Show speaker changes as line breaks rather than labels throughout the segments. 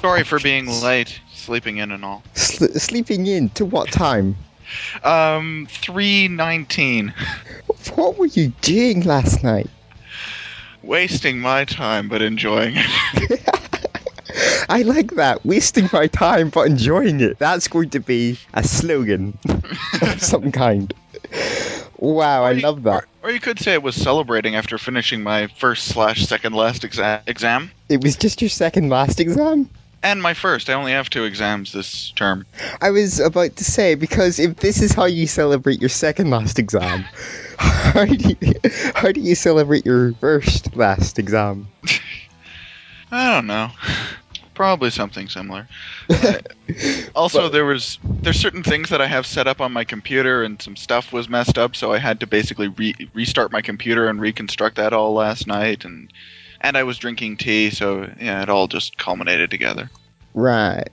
Sorry for being late, sleeping in and all.
Sl- sleeping in to what time?
Um, three nineteen.
What were you doing last night?
Wasting my time, but enjoying it.
I like that. Wasting my time but enjoying it. That's going to be a slogan of some kind. Wow, I
you-
love that.
Or, or you could say it was celebrating after finishing my first slash second last exa- exam.
It was just your second last exam?
And my first. I only have two exams this term.
I was about to say, because if this is how you celebrate your second last exam, how do you, how do you celebrate your first last exam?
I don't know. Probably something similar. Uh, also,
But-
there was there's certain things that I have set up on my computer, and some stuff was messed up, so I had to basically re- restart my computer and reconstruct that all last night, and and I was drinking tea, so yeah, it all just culminated together.
Right.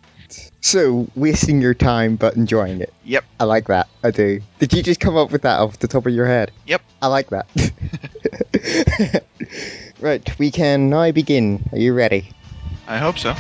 So, wasting your time but enjoying it.
Yep.
I like that. I do. Did you just come up with that off the top of your head?
Yep.
I like that. right, we can now begin. Are you ready?
I hope so.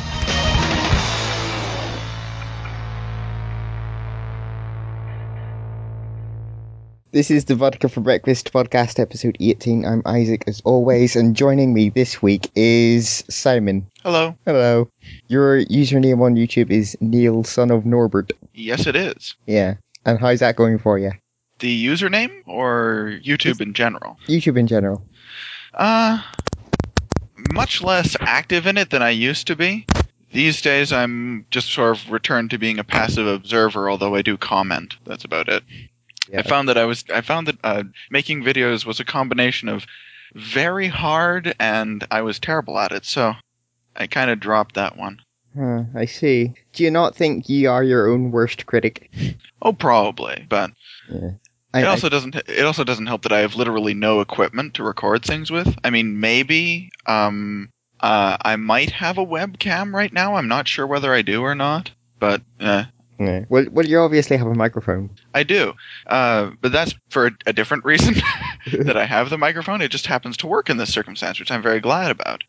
This is the Vodka for Breakfast podcast, episode 18. I'm Isaac, as always, and joining me this week is Simon.
Hello.
Hello. Your username on YouTube is Neil, son of Norbert.
Yes, it is.
Yeah. And how's that going for you?
The username or YouTube in general?
YouTube in general.
Uh, much less active in it than I used to be. These days, I'm just sort of returned to being a passive observer, although I do comment. That's about it.
Yeah.
I found that I was I found that uh, making videos was a combination of very hard and I was terrible at it, so I kind of dropped that one.
Huh, I see. Do you not think ye are your own worst critic?
Oh, probably, but
Yeah. I,
it
I-
also doesn't it also doesn't help that I have literally no equipment to record things with. I mean, maybe um uh I might have a webcam right now. I'm not sure whether I do or not, but uh,
yeah. Well, well, you obviously have a microphone.
I do. Uh, but that's for a, a different reason that I have the microphone. It just happens to work in this circumstance, which I'm very glad about.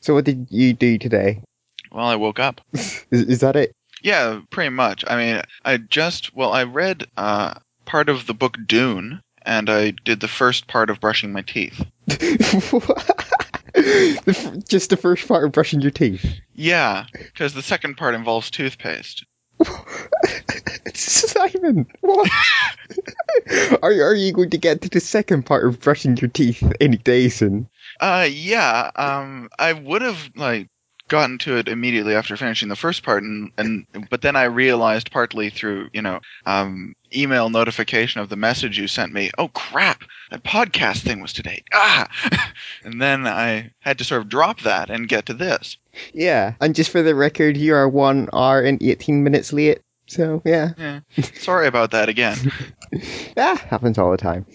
So, what did you do today?
Well, I woke up.
Is, is that it?
Yeah, pretty much. I mean, I just well, I read uh, part of the book Dune, and I did the first part of brushing my teeth.
the, f- just the first part of brushing your teeth.
Yeah, because the second part involves toothpaste.
Simon, what? are, are you going to get to the second part of brushing your teeth any day soon?
Uh, yeah. Um, I would have like gotten into it immediately after finishing the first part, and and but then I realized partly through you know um email notification of the message you sent me. Oh crap! That podcast thing was today. Ah, and then I had to sort of drop that and get to this.
Yeah, and just for the record, you are one hour and 18 minutes late. So, yeah.
Yeah. Sorry about that again.
Ah, happens all the time.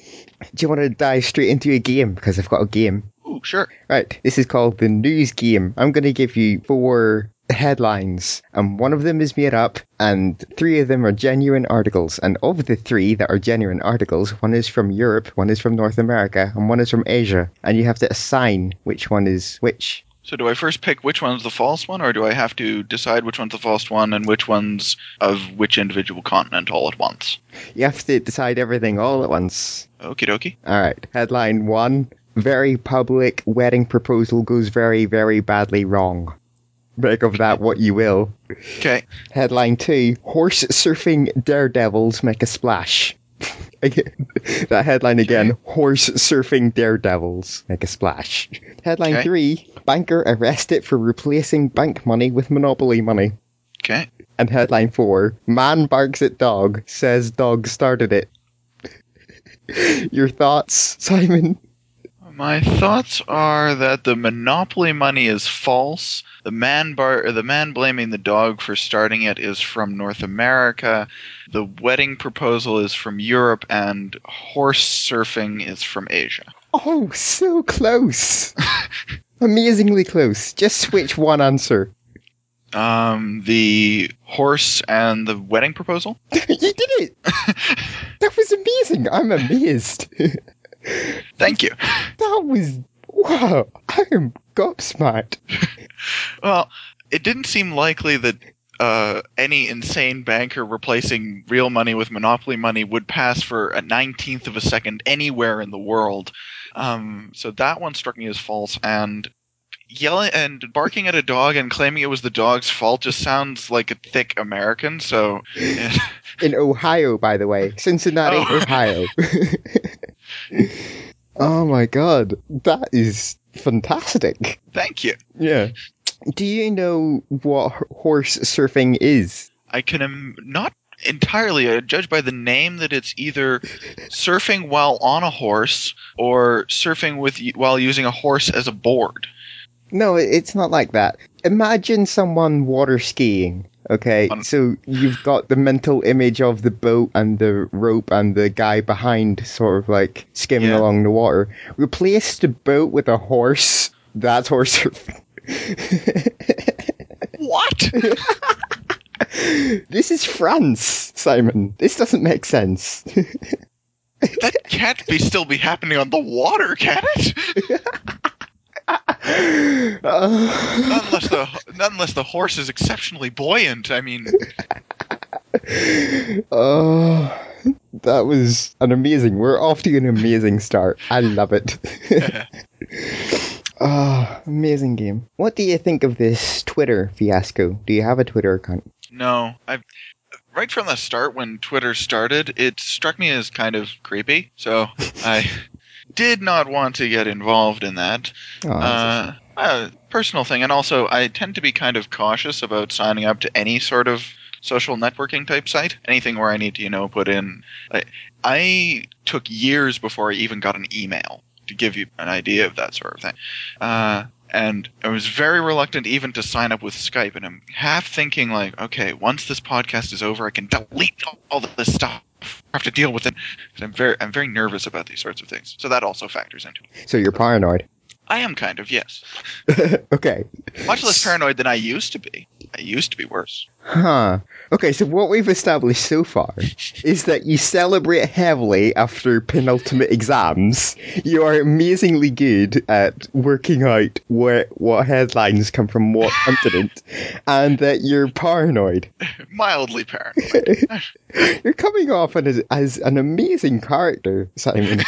Do you want to dive straight into a game? Because I've got a game.
Ooh, sure.
Right, this is called the news game. I'm going to give you four headlines, and one of them is made up, and three of them are genuine articles. And of the three that are genuine articles, one is from Europe, one is from North America, and one is from Asia. And you have to assign which one is which.
So do I first pick which one's the false one, or do I have to decide which one's the false one and which one's of which individual continent all at once?
You have to decide everything all at once.
Okie dokie.
All right, headline one Very public wedding proposal goes very, very badly wrong. Make of that what you will.
Okay.
Headline two: Horse surfing daredevils make a splash. That headline again: Horse surfing daredevils make a splash. Headline
Okay.
three: Banker arrested for replacing bank money with monopoly money.
Okay.
And headline four: Man barks at dog, says dog started it. Your thoughts, Simon?
My thoughts are that the monopoly money is false. The man bar, or the man blaming the dog for starting it is from North America. The wedding proposal is from Europe, and horse surfing is from Asia.
Oh, so close. Amazingly close. Just switch one answer.
Um, the horse and the wedding proposal.
you did it! That was amazing. I'm amazed.
Thank you.
That was wow. I am gobsmacked.
Well, it didn't seem likely that uh, any insane banker replacing real money with monopoly money would pass for a nineteenth of a second anywhere in the world. Um, so that one struck me as false. And yelling and barking at a dog and claiming it was the dog's fault just sounds like a thick American. So
In Ohio, by the way. Cincinnati,
Oh.
Ohio. oh my god. That is fantastic.
thank you.
Yeah. Do you know what h- horse surfing is?
I can not entirely I judge by the name that it's either surfing while on a horse or surfing with y- while using a horse as a board.
No, it- it's not like that. Imagine someone water skiing. Okay, so you've got the mental image of the boat and the rope and the guy behind sort of like skimming
Yeah.
along the water. Replace the boat with a horse. That's horse.
What?
this is France, Simon. This doesn't make sense.
that can't be still be happening on the water, can it? Not unless the not unless the horse is exceptionally buoyant. I mean,
oh, that was an amazing. We're off to an amazing start. I love it. Ah, amazing game. What do you think of this Twitter fiasco? Do you have a Twitter account?
no. I right from the start when Twitter started, it struck me as kind of creepy. So I did not want to get involved in that.
Oh,
Uh, uh, personal thing, and also I tend to be kind of cautious about signing up to any sort of social networking type site. Anything where I need to, you know, put in. I, I took years before I even got an email to give you an idea of that sort of thing. Uh, and I was very reluctant even to sign up with Skype, and I'm half thinking like, okay, once this podcast is over, I can delete all this stuff. Have to deal with it. I'm very, I'm very nervous about these sorts of things. So that also factors into it.
so you're paranoid.
I am kind of, yes.
okay.
Much less paranoid than I used to be. I used to be worse.
Huh. Okay, so what we've established so far is that you celebrate heavily after penultimate exams. You are amazingly good at working out where what headlines come from what continent, and that you're paranoid.
Mildly paranoid.
You're coming off as, as an amazing character, Simon.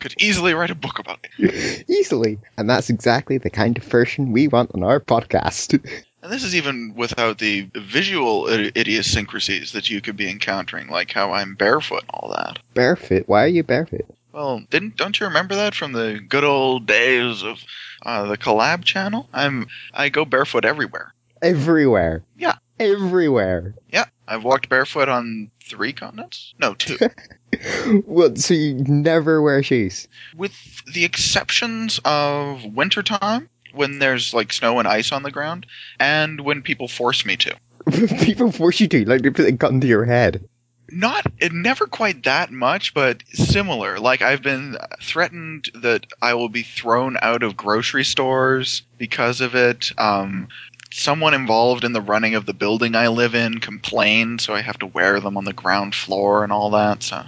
Could easily write a book about it.
Easily. And that's exactly the kind of person we want on our podcast.
And this is even without the visual idiosyncrasies that you could be encountering, like how I'm barefoot and all that.
Barefoot. Why are you barefoot?
Well, didn't don't you remember that from the good old days of uh, the collab channel? I'm I go barefoot everywhere.
Everywhere.
Yeah.
Everywhere.
Yeah, I've walked barefoot on three continents. No, two.
Well, so you never wear shoes?
with the exceptions of wintertime when there's like snow and ice on the ground and when people force me to
People force you to, like they put a gun to your head.
not it never quite that much but similar like i've been threatened that i will be thrown out of grocery stores because of it um someone involved in the running of the building i live in complained so i have to wear them on the ground floor and all that so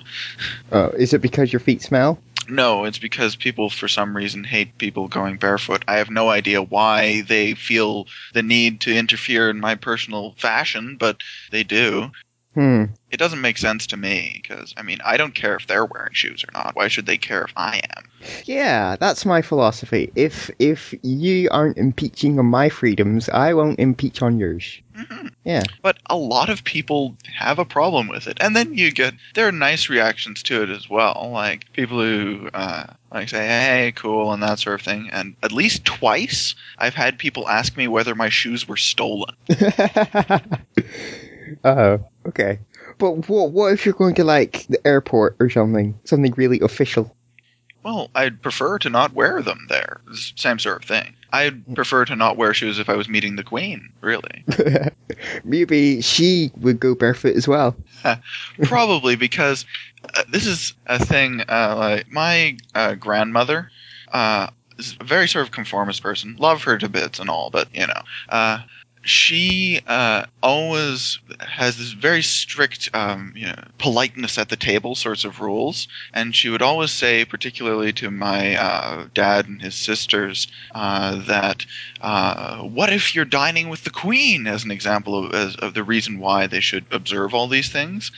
Oh, is it because your feet smell?
No, it's because people, for some reason, hate people going barefoot. I have no idea why they feel the need to interfere in my personal fashion, but they do.
Hmm.
It doesn't make sense to me because, I mean, I don't care if they're wearing shoes or not. Why should they care if I am?
Yeah, that's my philosophy. If if you aren't impeaching on my freedoms, I won't impeach on yours.
hmm
Yeah.
But a lot of people have a problem with it, and then you get there are nice reactions to it as well, like people who uh, like say, "Hey, cool," and that sort of thing. And at least twice, I've had people ask me whether my shoes were stolen.
oh, okay. But what what if you're going to like the airport or something? Something really official.
Well, I'd prefer to not wear them there. Same sort of thing. I'd prefer to not wear shoes if I was meeting the Queen, really.
Maybe she would go barefoot as well.
Probably because uh, this is a thing, uh, like, my uh, grandmother uh, is a very sort of conformist person. Love her to bits and all, but, you know. Uh, she uh, always has this very strict, um, you know, politeness at the table sorts of rules, and she would always say, particularly to my uh, dad and his sisters, uh, that uh, what if you're dining with the queen, as an example of, as, of the reason why they should observe all these things.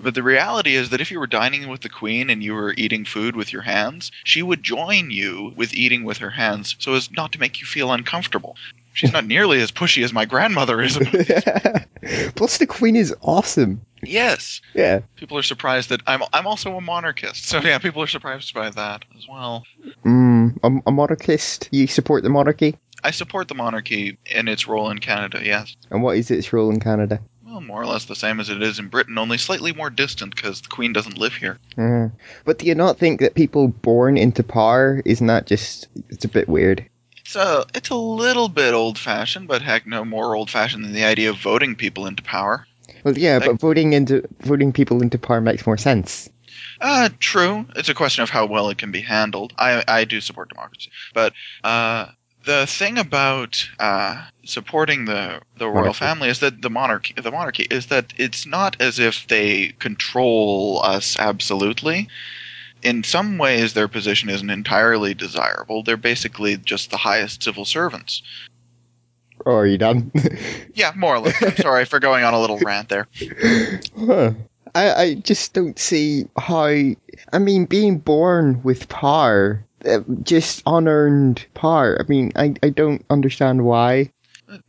But the reality is that if you were dining with the queen and you were eating food with your hands, she would join you with eating with her hands so as not to make you feel uncomfortable. She's not nearly as pushy as my grandmother is.
Plus, the queen is awesome.
yes,
Yeah.
people are surprised that I'm I'm also a monarchist. So yeah, people are surprised by that as well.
Mm, a, a monarchist. You support the monarchy?
I support the monarchy in its role in Canada. Yes.
And what is its role in Canada?
Well, more or less the same as it is in Britain, only slightly more distant because the Queen doesn't live here.
Uh, but do you not think that people born into power isn't that just it's a bit weird?
It's a it's a little bit old fashioned, but heck, no more old fashioned than the idea of voting people into power.
Well, yeah,
Like-
but voting into voting people into power makes more sense.
Uh, true. It's a question of how well it can be handled. I I do support democracy, but uh, the thing about uh, supporting the the royal
Monarchy.
family is that the monarchy the monarchy is that it's not as if they control us absolutely. In some ways, their position isn't entirely desirable. They're basically just the highest civil servants.
Oh, are you done?
Yeah, more or less. I'm sorry for going on a little rant there.
Huh. I, I just don't see how. I mean, being born with power, uh, just unearned power. I mean, I, I don't understand why.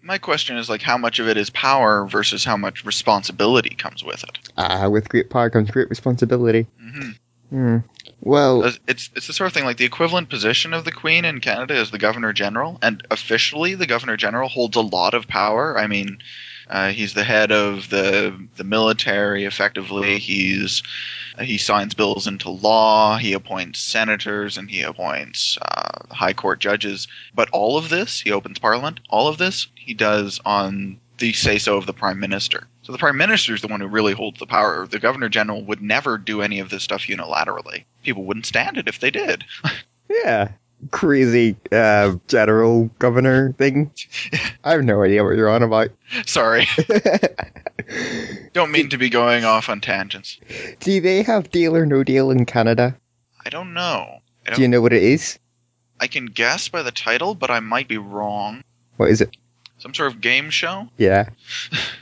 My question is like, how much of it is power versus how much responsibility comes with it?
Ah, with great power comes great responsibility.
hmm
Hmm. Well,
It's it's the sort of thing like the equivalent position of the Queen in Canada is the Governor General, and officially the Governor General holds a lot of power. I mean, uh, he's the head of the the military. Effectively, he's he signs bills into law. He appoints senators and he appoints uh, high court judges. But all of this, he opens Parliament. All of this he does on the say so of the Prime Minister. So the Prime Minister is the one who really holds the power. The Governor General would never do any of this stuff unilaterally. People wouldn't stand it if they did.
yeah. Crazy uh, general governor thing. I have no idea what you're on about.
Sorry. Don't mean to be going off on tangents.
Do they have deal or no deal in Canada?
I don't know. I,
Do you
don't,
know what it is?
I can guess by the title, but I might be wrong.
What is it?
Some sort of game show?
Yeah.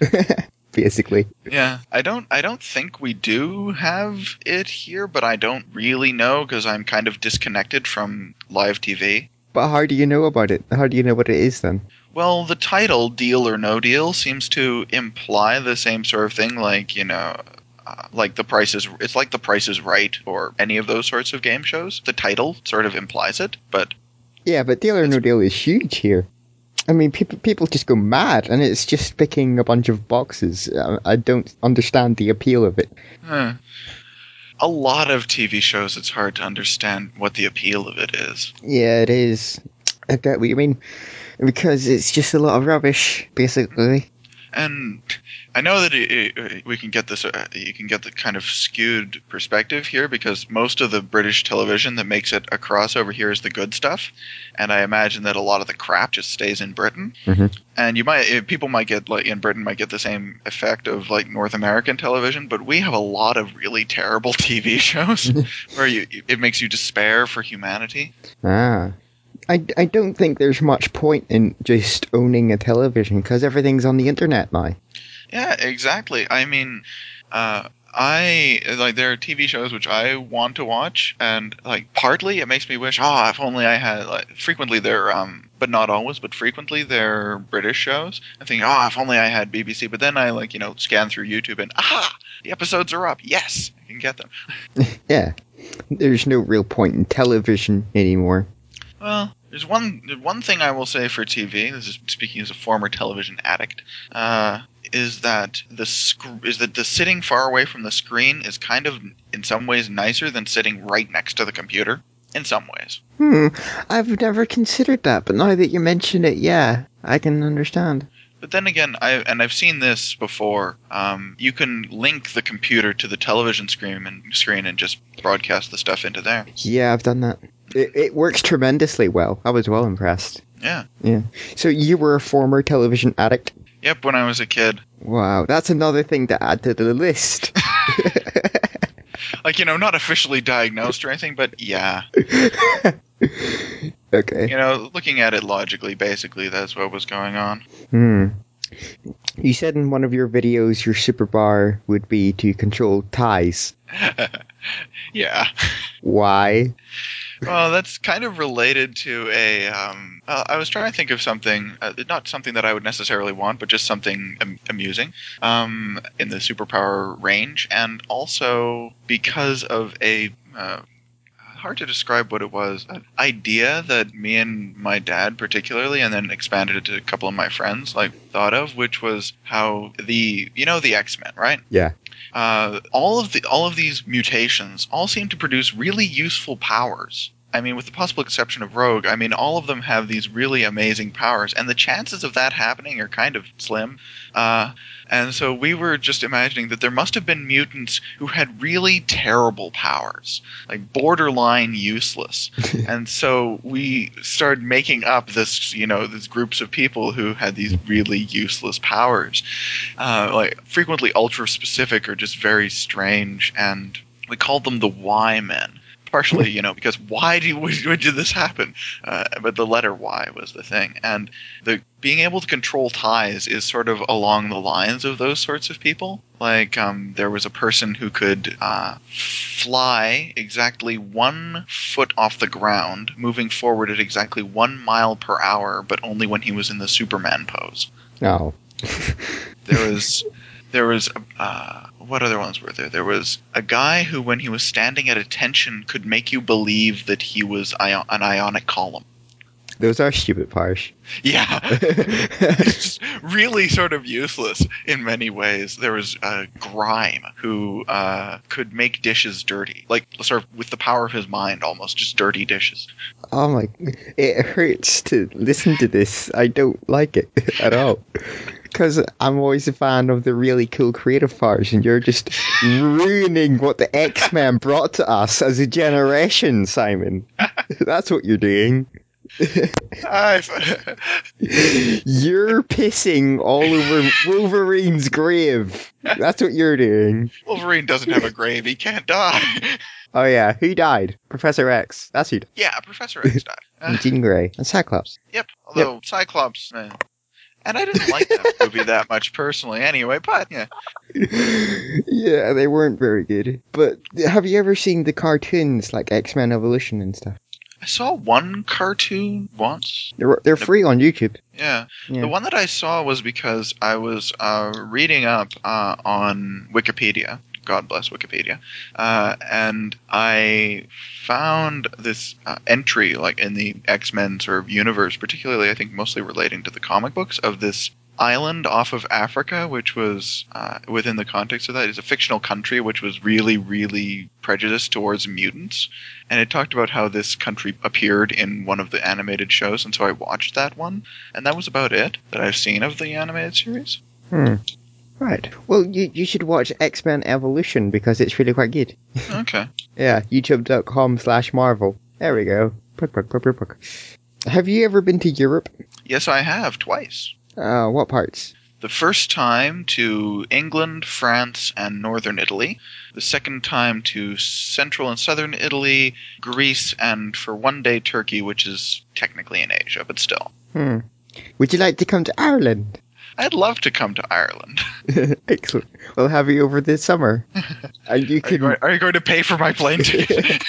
Basically.
Yeah. I don't I don't think we do have it here, but I don't really know because I'm kind of disconnected from live TV.
But how do you know about it? How do you know what it is then?
Well, the title "Deal or No Deal" seems to imply the same sort of thing, like you know, uh, like the price is. It's like the Price is Right or any of those sorts of game shows. The title sort of implies it, but
Yeah, but deal or no deal is huge here. I mean, people people just go mad, and it's just picking a bunch of boxes. I, I don't understand the appeal of it.
huh. a lot of TV shows, it's hard to understand what the appeal of it is.
Yeah, it is. I get what you mean, because it's just a lot of rubbish, basically.
And I know that it, it, we can get this, uh, you can get the kind of skewed perspective here because most of the British television that makes it across over here is the good stuff, and I imagine that a lot of the crap just stays in Britain.
Mhm.
And you might, eh, people might get like in Britain might get the same effect of like North American television, but we have a lot of really terrible TV shows where you it makes you despair for humanity.
Ah. I, I don't think there's much point in just owning a television because everything's on the internet now.
Yeah, exactly. I mean, uh, I like there are TV shows which I want to watch, and like partly it makes me wish, oh, if only I had. Like, frequently they're, um, but not always, but frequently they're British shows. I think, oh, if only I had BBC. But then I like you know scan through YouTube and aha, the episodes are up. Yes, I can get them.
Yeah. There's no real point in television anymore.
Well, there's one one thing I will say for TV. This is speaking as a former television addict. Uh, is that the sc- is that the sitting far away from the screen is kind of in some ways nicer than sitting right next to the computer. In some ways,
Hmm. I've never considered that, but now that you mention it, yeah, I can understand.
but then again, I and I've seen this before. Um, you can link the computer to the television screen and screen and just broadcast the stuff into there.
Yeah, I've done that. It, it works tremendously well. I was well impressed.
Yeah.
Yeah. So you were a former television addict.
Yep. When I was a kid,
Wow, that's another thing to add to the list.
like you know, not officially diagnosed or anything, but yeah,
okay.
you know, looking at it logically, basically, that's what was going on.
Hmm. You said in one of your videos your superpower would be to control ties.
yeah.
Why?
Well, that's kind of related to a. Um, uh, I was trying to think of something, uh, not something that I would necessarily want, but just something am- amusing um, in the superpower range, and also because of a. Uh, hard to describe what it was. An idea that me and my dad, particularly, and then expanded it to a couple of my friends, like thought of, which was how the you know the X Men, right?
Yeah.
Uh, all of the all of these mutations all seem to produce really useful powers. I mean, with the possible exception of Rogue, I mean, all of them have these really amazing powers, and the chances of that happening are kind of slim. Uh, and so we were just imagining that there must have been mutants who had really terrible powers, like borderline useless. and so we started making up this, you know, these groups of people who had these really useless powers, uh, like frequently ultra specific or just very strange, and we called them the Y Men. Partially, you know, because why do did this happen? Uh, but the letter Y was the thing, and the being able to control ties is sort of along the lines of those sorts of people. Like, um, there was a person who could uh, fly exactly one foot off the ground, moving forward at exactly one mile per hour, but only when he was in the Superman pose.
Oh.
There was there was uh, what other ones were there? There was a guy who, when he was standing at attention, could make you believe that he was ion- an ionic column.
Those are stupid powers.
Yeah, it's just really sort of useless in many ways. There was uh, Grime who uh, could make dishes dirty, like sort of with the power of his mind, almost just dirty dishes.
oh my. It hurts to listen to this. I don't like it at all. Because I'm always a fan of the really cool creative powers, and you're just ruining what the X Men brought to us as a generation, Simon. That's what you're doing. You're pissing all over Wolverine's grave. That's what you're doing.
Wolverine doesn't have a grave; he can't die.
Oh yeah, who died? Professor X. That's who died.
yeah, Professor X died. Uh,
And Jean Grey and Cyclops.
Yep. Although Cyclops, eh. And I didn't like that movie that much personally, anyway. But yeah,
yeah, they weren't very good. But have you ever seen the cartoons like X Men Evolution and stuff?
I saw one cartoon once.
They're they're free on YouTube.
Yeah.
Yeah.
The one that I saw was because I was uh, reading up uh, on Wikipedia. God bless Wikipedia. Uh, and I found this uh, entry, like in the X Men sort of universe, particularly, I think, mostly relating to the comic books, of this island off of Africa, which was uh, within the context of that, is a fictional country which was really, really prejudiced towards mutants. And it talked about how this country appeared in one of the animated shows, and so I watched that one, and that was about it that I've seen of the animated series.
Hmm. Right. Well, you you should watch X Men Evolution because it's really quite good.
Okay.
Yeah, youtube.com slash Marvel. There we go. Puck, puck, puck, puck, puck. Have you ever been to Europe?
Yes, I have twice.
Uh, what parts?
The first time to England, France, and northern Italy. The second time to central and southern Italy, Greece, and for one day Turkey, which is technically in Asia, but still.
Hmm. Would you like to come to Ireland?
I'd love to come to Ireland.
Excellent. We'll have you over this summer. and you
Are you,
can
going, are you going to pay for my plane ticket?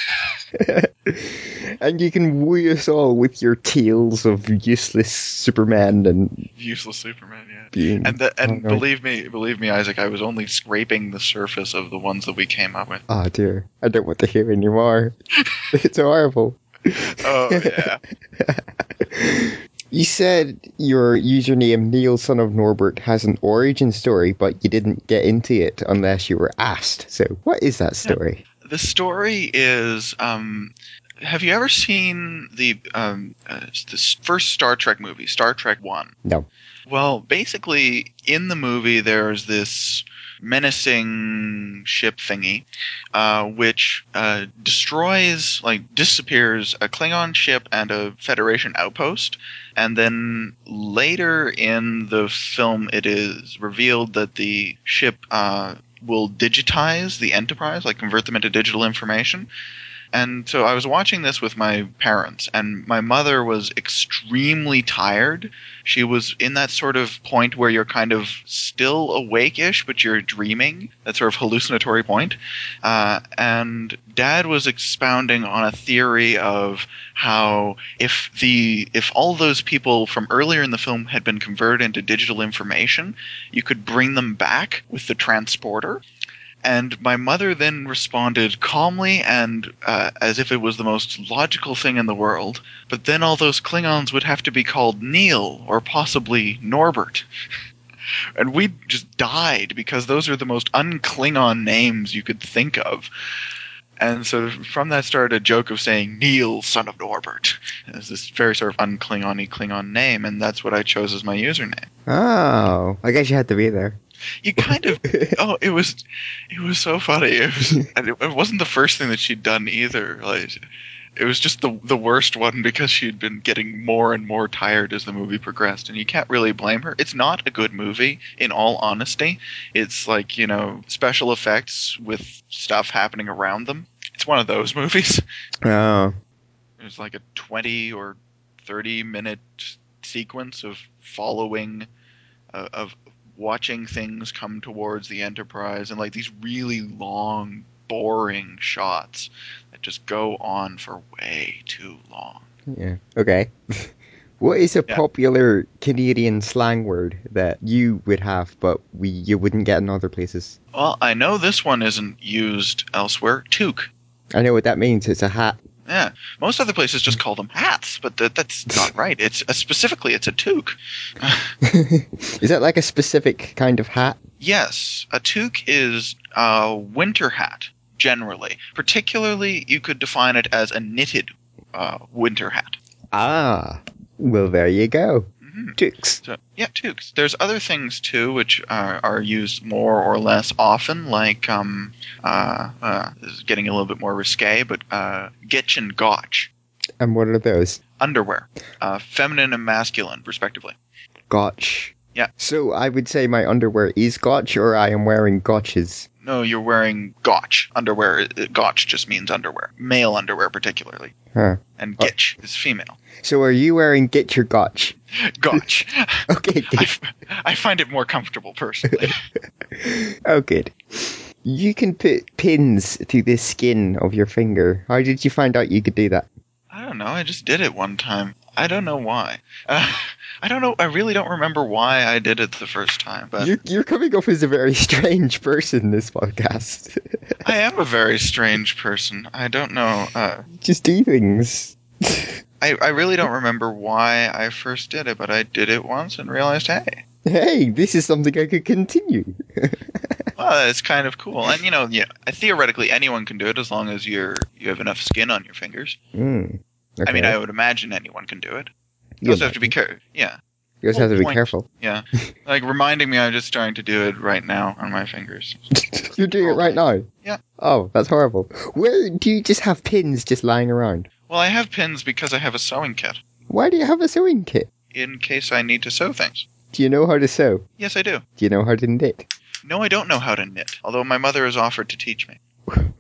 and you can woo us all with your tales of useless Superman and
Useless Superman, yeah.
being.
And the, and
Oh, no.
believe me, believe me, Isaac, I was only scraping the surface of the ones that we came up with.
oh dear, I don't want to hear anymore. it's horrible.
Oh yeah.
You said your username Neil Son of Norbert has an origin story, but you didn't get into it unless you were asked. So, what is that story?
the story is um have you ever seen the um uh, the first Star Trek movie, Star Trek One?
No.
Well, basically, in the movie, there's this menacing ship thingy, uh, which uh, destroys, like, disappears a Klingon ship and a Federation outpost. And then later in the film, it is revealed that the ship uh, will digitize the Enterprise, like convert them into digital information. And so I was watching this with my parents, and my mother was extremely tired. She was in that sort of point where you're kind of still awake-ish, but you're dreaming. That sort of hallucinatory point. Uh, and Dad was expounding on a theory of how if the if all those people from earlier in the film had been converted into digital information, you could bring them back with the transporter. And my mother then responded calmly and uh, as if it was the most logical thing in the world. But then all those Klingons would have to be called Neil or possibly Norbert. and we just died because those are the most un-Klingon names you could think of. And so from that started a joke of saying Neil, son of Norbert. It's this very sort of un-Klingon-y Klingon name, and that's what I chose as my username.
Oh, I guess you had to be there.
You kind of oh, it was it was so funny. It was and it, wasn't the first thing that she'd done either. Like it was just the the worst one because she'd been getting more and more tired as the movie progressed, and you can't really blame her. It's not a good movie, in all honesty. It's like you know special effects with stuff happening around them. It's one of those movies.
Oh,
It was like a twenty or thirty minute sequence of following uh, of watching things come towards the Enterprise and like these really long, boring shots that just go on for way too long.
yeah. Okay. what is a
Yeah.
popular Canadian slang word that you would have, but we you wouldn't get in other places?
Well, I know this one isn't used elsewhere. Toque.
I know what that means. It's a hat.
Yeah, most other places just call them hats, but that, that's not right. It's uh, specifically it's a toque.
is that like a specific kind of hat?
Yes, a toque is a winter hat, generally. Particularly, you could define it as a knitted uh, winter hat.
Ah, well, there you go.
Mhm.
Toques.
So, yeah, toques. There's other things too which are, are used more or less often, like um, uh, uh, this is getting a little bit more risque, but uh, gitch and gotch.
And what are those?
Underwear, uh, feminine and masculine, respectively.
Gotch.
Yeah.
So I would say my underwear is gotch, or I am wearing gotches.
No, you're wearing gotch underwear. Uh, Gotch just means underwear, male underwear particularly,
Huh.
and
Uh,
gitch is female.
So are you wearing get your gotch?
Gotch.
Okay,
I, f- I find it more comfortable personally.
oh, good. You can put pins through the skin of your finger. How did you find out you could do that?
I don't know. I just did it one time. I don't know why. Uh, I don't know. I really don't remember why I did it the first time, but
You're, you're coming off as a very strange person this podcast.
I am a very strange person. I don't know. Uh,
Just do things.
I, I really don't remember why I first did it, but I did it once and realized, hey,
Hey, this is something I could continue.
well, it's kind of cool. And you know, yeah, theoretically anyone can do it as long as you're you have enough skin on your fingers.
Mm.
I mean. I would imagine anyone can do it. You also have to be careful. Yeah,
You also have to be
point.
careful.
yeah. like reminding me, I'm just starting to do it right now on my fingers.
You're doing it right now.
Yeah.
Oh, that's horrible. Where do you just have pins just lying around?
Well, I have pins because I have a sewing kit
Why do you have a sewing kit?
in case I need to sew things.
Do you know how to sew?
Yes, I do.
Do you know how to knit?
No, I don't know how to knit, although my mother has offered to teach me.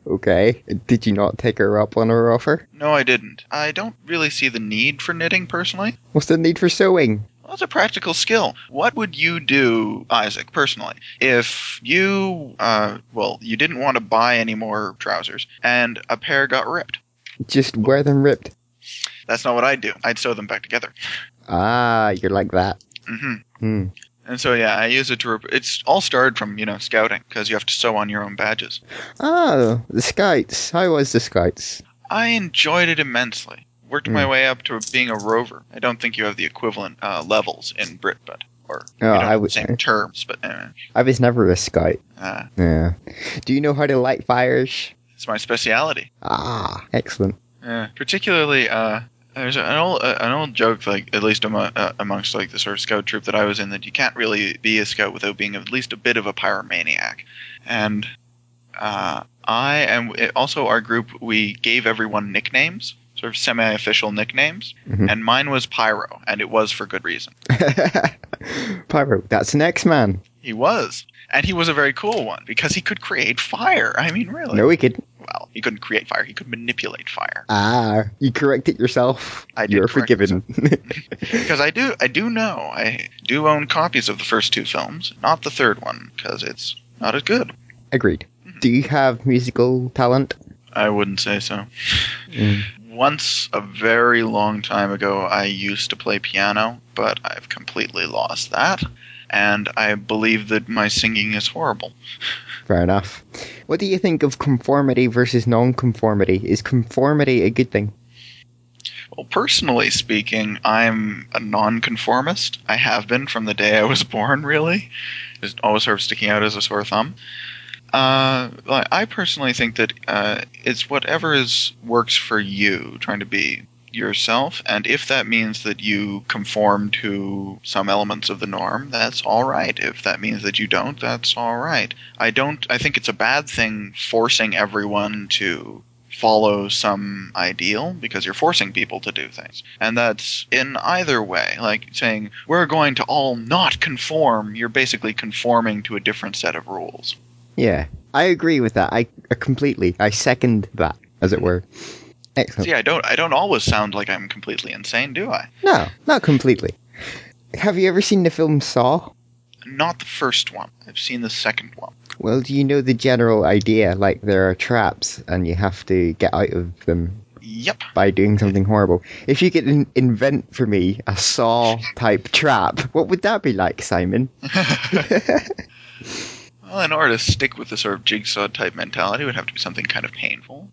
Okay. Did you not take her up on her offer?
No, I didn't. I don't really see the need for knitting personally.
What's the need for sewing?
Well, it's a practical skill. What would you do, Isaac, personally, if you, uh, well, you didn't want to buy any more trousers and a pair got ripped?
Just wear them ripped.
That's not what I'd do. I'd sew them back together.
Ah, you're like that.
Mm-hmm.
Hmm.
And so, yeah, I use it to. Rep- it's all started from you know scouting because you have to sew on your own badges.
Oh, the Scouts. How was the Scouts?
I enjoyed it immensely. Worked my
Hmm.
way up to being a rover. I don't think you have the equivalent uh, levels in Brit, but or
Oh, I would-
the same terms, but uh,
I was never a Scout.
uh,
Yeah. Do you know how to light fires?
it's my speciality.
Ah, excellent.
Yeah, particularly uh, there's an old an old joke like at least among, uh, amongst like the sort of scout troop that I was in that you can't really be a scout without being at least a bit of a pyromaniac, and uh, I and also our group we gave everyone nicknames, sort of semi-official nicknames,
Mhm.
and mine was Pyro, and it was for good reason.
Pyro, that's an X-Man.
He was, and he was a very cool one because he could create fire. I mean, really?
No, he could.
Well, he couldn't create fire; he could manipulate fire.
Ah, you corrected yourself.
I did
You're forgiven.
Because I do, I do know, I do own copies of the first two films, not the third one, because it's not as good.
Agreed. Do you have musical talent?
I wouldn't say so.
Mm.
Once, a very long time ago, I used to play piano, but I've completely lost that, and I believe that my singing is horrible.
Fair enough. What do you think of conformity versus non-conformity? Is conformity a good thing?
Well, personally speaking, I'm a nonconformist. I have been from the day I was born, really. Just always sort of sticking out as a sore thumb. Uh, I personally think that uh, it's whatever is works for you, trying to be yourself, and if that means that you conform to some elements of the norm, that's all right. If that means that you don't, that's all right. I don't. I think it's a bad thing forcing everyone to follow some ideal because you're forcing people to do things. And that's in either way. Like saying, we're going to all not conform, you're basically conforming to a different set of rules.
Yeah, I agree with that. I completely. I second that, as it were. Excellent.
See, I don't I don't always sound like I'm completely insane, do I?
No, not completely. Have you ever seen the film Saw?
Not the first one. I've seen the second one.
Well, do you know the general idea? Like there are traps, and you have to get out of them
Yep.
by doing something horrible. If you could in- invent for me a Saw type trap, what would that be like, Simon?
well, in order to stick with the sort of jigsaw type mentality, it would have to be something kind of painful.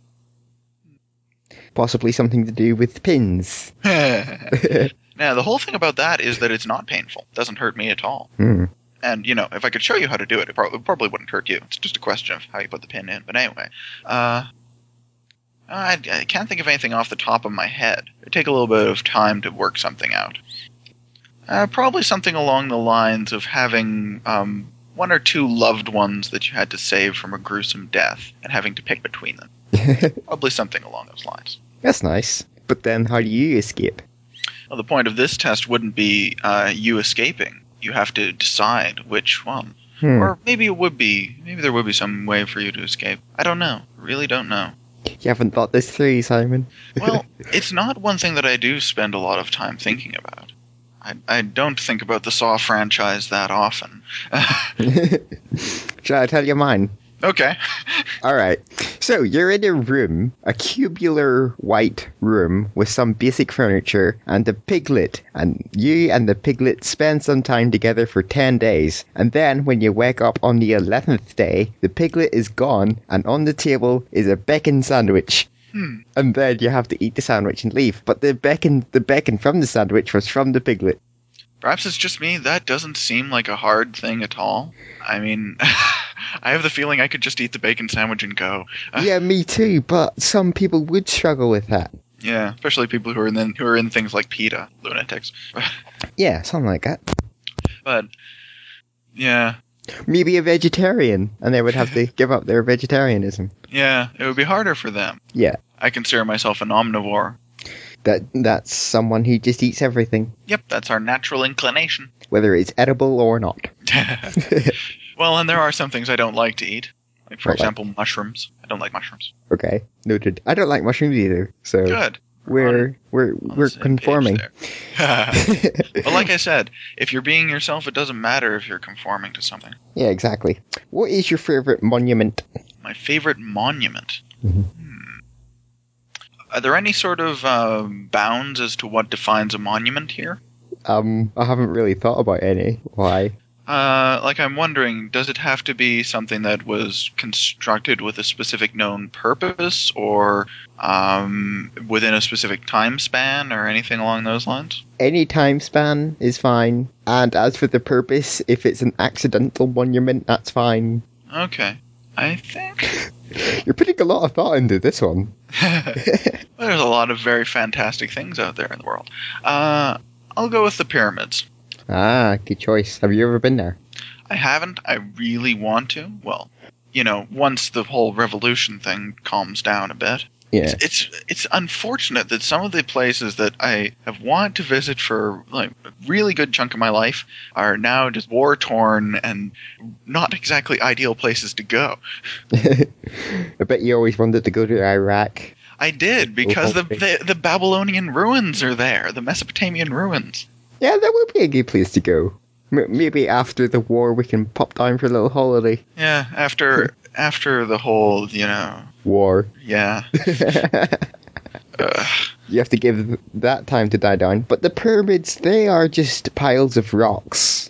Possibly something to do with pins.
now, the whole thing about that is that it's not painful. It doesn't hurt me at all.
Hmm.
And, you know, if I could show you how to do it, it probably, probably wouldn't hurt you. It's just a question of how you put the pin in. But anyway, uh, I, I can't think of anything off the top of my head. It'd take a little bit of time to work something out. Uh, probably something along the lines of having um, one or two loved ones that you had to save from a gruesome death and having to pick between them. Probably something along those lines.
That's nice. But then how do you escape?
Well, the point of this test wouldn't be uh, you escaping. You have to decide which one.
Hmm.
Or maybe it would be. Maybe there would be some way for you to escape. I don't know. Really don't know.
You haven't thought this through, Simon.
Well, it's not one thing that I do spend a lot of time thinking about. I, I don't think about the Saw franchise that often.
Shall I tell you mine?
Okay.
All right. So you're in a room, a cubular white room with some basic furniture and a piglet, and you and the piglet spend some time together for 10 days. And then when you wake up on the 11th day, the piglet is gone, and on the table is a bacon sandwich.
Hmm.
And then you have to eat the sandwich and leave. But the bacon, the bacon from the sandwich was from the piglet.
Perhaps it's just me. That doesn't seem like a hard thing at all. I mean, I have the feeling I could just eat the bacon sandwich and go. Uh,
Yeah, me too. But some people would struggle with that.
Yeah, especially people who are in who are in things like PETA, lunatics.
Yeah, something like that.
but yeah,
maybe a vegetarian, and they would have to give up their vegetarianism.
yeah, it would be harder for them.
Yeah.
I consider myself an omnivore.
That that's someone who just eats everything,
Yep, that's our natural inclination.
whether it's edible or not.
well, and there are some things I don't like to eat. Like, for example, mushrooms. I don't like mushrooms.
okay, noted. I don't like mushrooms either, so
Good.
we're we're
On
we're conforming.
but like I said, if you're being yourself, it doesn't matter if you're conforming to something.
yeah, exactly. What is your favorite monument?
My favorite monument.
Mhm.
Hmm. Are there any sort of um, bounds as to what defines a monument here?
Um, I haven't really thought about any. Why?
Uh, like I'm wondering, does it have to be something that was constructed with a specific known purpose, or um, within a specific time span, or anything along those lines?
Any time span is fine, and as for the purpose, if it's an accidental monument, that's fine.
Okay. I think.
You're putting a lot of thought into this one.
There's a lot of very fantastic things out there in the world. Uh, I'll go with the pyramids.
Ah, good choice. Have you ever been there?
I haven't. I really want to. Well, you know, once the whole revolution thing calms down a bit.
Yeah.
It's it's unfortunate that some of the places that I have wanted to visit for like a really good chunk of my life are now just war torn and not exactly ideal places to go.
I bet you always wanted to go to Iraq.
I did because the, the the Babylonian ruins are there, the Mesopotamian ruins.
Yeah, that would be a good place to go. M- maybe after the war, we can pop down for a little holiday.
Yeah, after after the whole, you know,
War.
yeah.
You have to give that time to die down. But the pyramids, they are just piles of rocks.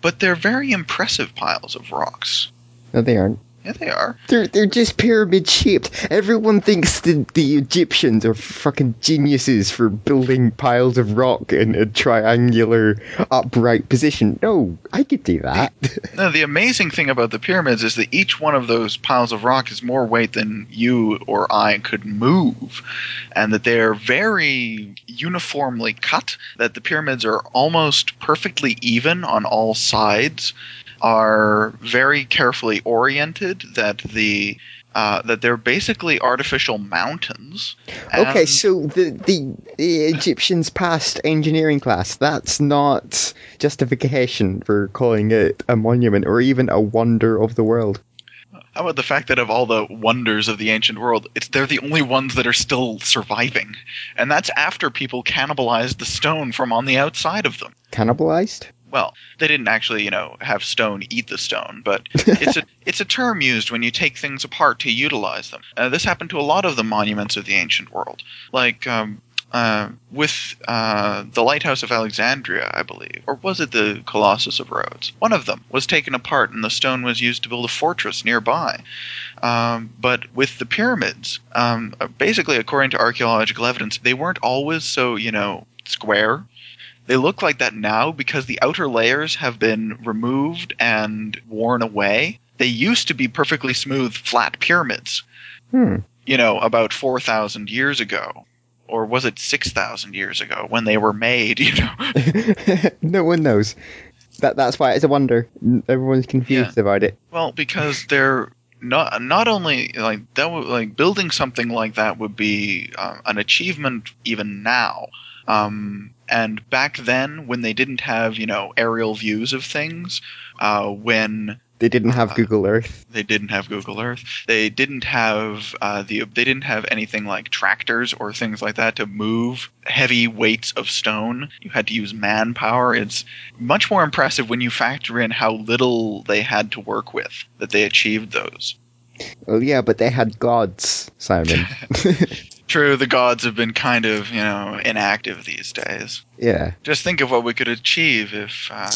But they're very impressive piles of rocks.
No, they aren't.
Yeah, they are.
They're they're just pyramid shaped. Everyone thinks the the Egyptians are fucking geniuses for building piles of rock in a triangular upright position. No, I could do that.
No, the amazing thing about the pyramids is that each one of those piles of rock is more weight than you or I could move, and that they're very uniformly cut. That the pyramids are almost perfectly even on all sides, are very carefully oriented. That the uh, that they're basically artificial mountains.
okay, so the, the the Egyptians passed engineering class. That's not justification for calling it a monument or even a wonder of the world.
How about the fact that of all the wonders of the ancient world, it's they're the only ones that are still surviving, and that's after people cannibalized the stone from on the outside of them.
Cannibalized?
Well, they didn't actually, you know, have stone eat the stone, but it's a it's a term used when you take things apart to utilize them. Uh, this happened to a lot of the monuments of the ancient world, like um, uh, with uh, the Lighthouse of Alexandria, I believe, or was it the Colossus of Rhodes? One of them was taken apart, and the stone was used to build a fortress nearby. Um, but with the pyramids, um, basically, according to archaeological evidence, they weren't always so, you know, square. They look like that now because the outer layers have been removed and worn away. They used to be perfectly smooth, flat pyramids,
Hmm.
you know, about 4,000 years ago. Or was it 6,000 years ago when they were made, you know?
no one knows. That that's why it's a wonder. Everyone's confused about it.
Well, because they're not not only like that would like building something like that would be uh, an achievement even now. Um, and back then, when they didn't have you know aerial views of things, uh, when
They didn't have
Uh,
Google Earth.
they didn't have Google Earth, they didn't have uh, the they didn't have anything like tractors or things like that to move heavy weights of stone. You had to use manpower. It's much more impressive when you factor in how little they had to work with that they achieved those.
Well, yeah, but they had gods, Simon.
True, the gods have been kind of, you know, inactive these days.
yeah.
Just think of what we could achieve if uh,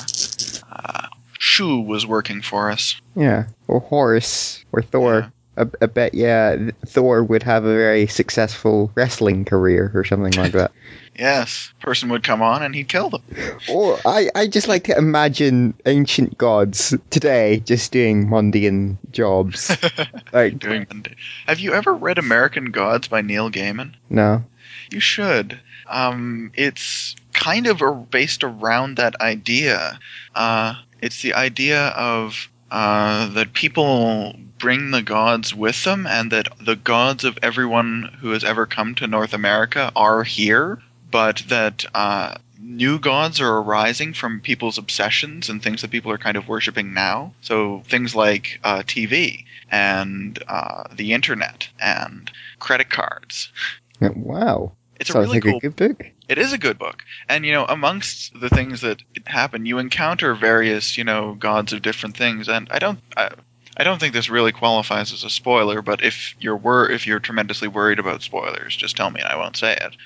uh, Shu was working for us.
Yeah. Or Horus. Or Thor. I, I bet, yeah, Thor would have a very successful wrestling career or something like that.
Yes, person would come on and he'd kill them.
or I, I just like to imagine ancient gods today just doing mundane jobs. like,
Doing. Mundane. Have you ever read American Gods by Neil Gaiman?
no.
You should. Um, it's kind of a, based around that idea. Uh, it's the idea of uh, that people bring the gods with them, and that the gods of everyone who has ever come to North America are here, but that uh, new gods are arising from people's obsessions and things that people are kind of worshiping now. So things like uh, TV and uh, the internet and credit cards.
Wow.
It's a really
like
cool
a good book.
it is a good book. And you know amongst the things that happen you encounter various you know gods of different things. And i don't I, I don't think this really qualifies as a spoiler but if you're wor- if you're tremendously worried about spoilers just tell me and i won't say it.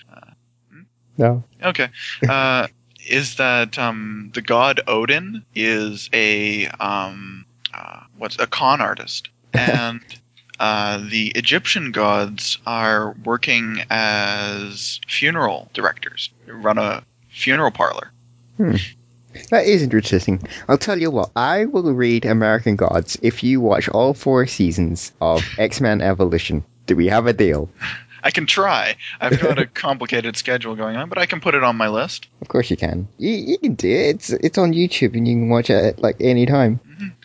No.
okay. Uh, is that um, the god odin is a um, uh, what's a con artist. And uh, the Egyptian gods are working as funeral directors, They run a funeral parlor.
Hmm. That is interesting. I'll tell you what, I will read American Gods if you watch all four seasons of X Men Evolution. Do we have a deal?
I can try. I've got a complicated schedule going on, but I can put it on my list.
Of course you can. You, you can do it. It's, it's on YouTube and you can watch it at like any time.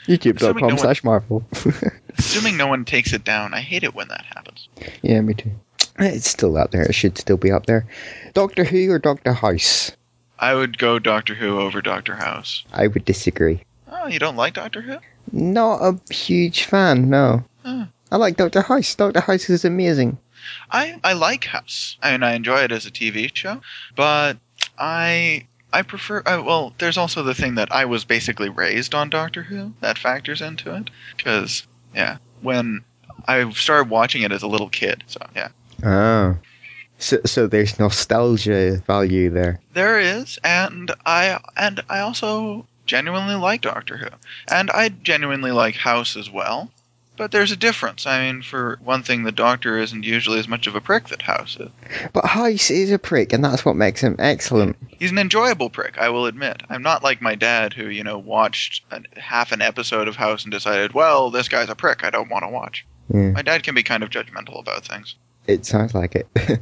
YouTube.com
no one-
slash Marvel.
Assuming no one takes it down, I hate it when that happens.
yeah, me too. It's still out there. It should still be up there. Doctor Who or Doctor House?
I would go Doctor Who over Doctor House.
I would disagree.
Oh, you don't like Doctor Who?
Not a huge fan, no. I like Doctor House. Doctor House is amazing.
I I like House. I mean, I enjoy it as a TV show, but I I prefer. Uh, well, there's also the thing that I was basically raised on Doctor Who. That factors into it because yeah, when I started watching it as a little kid, so yeah.
Oh. So, so there's nostalgia value there.
There is, and I and I also genuinely like Doctor Who, and I genuinely like House as well. But there's a difference. I mean, for one thing, the Doctor isn't usually as much of a prick that House is.
But House is a prick, and that's what makes him excellent.
He's an enjoyable prick, I will admit. I'm not like my dad, who you know watched an, half an episode of House and decided, well, this guy's a prick. I don't want to watch. My dad can be kind of judgmental about things.
It sounds like it.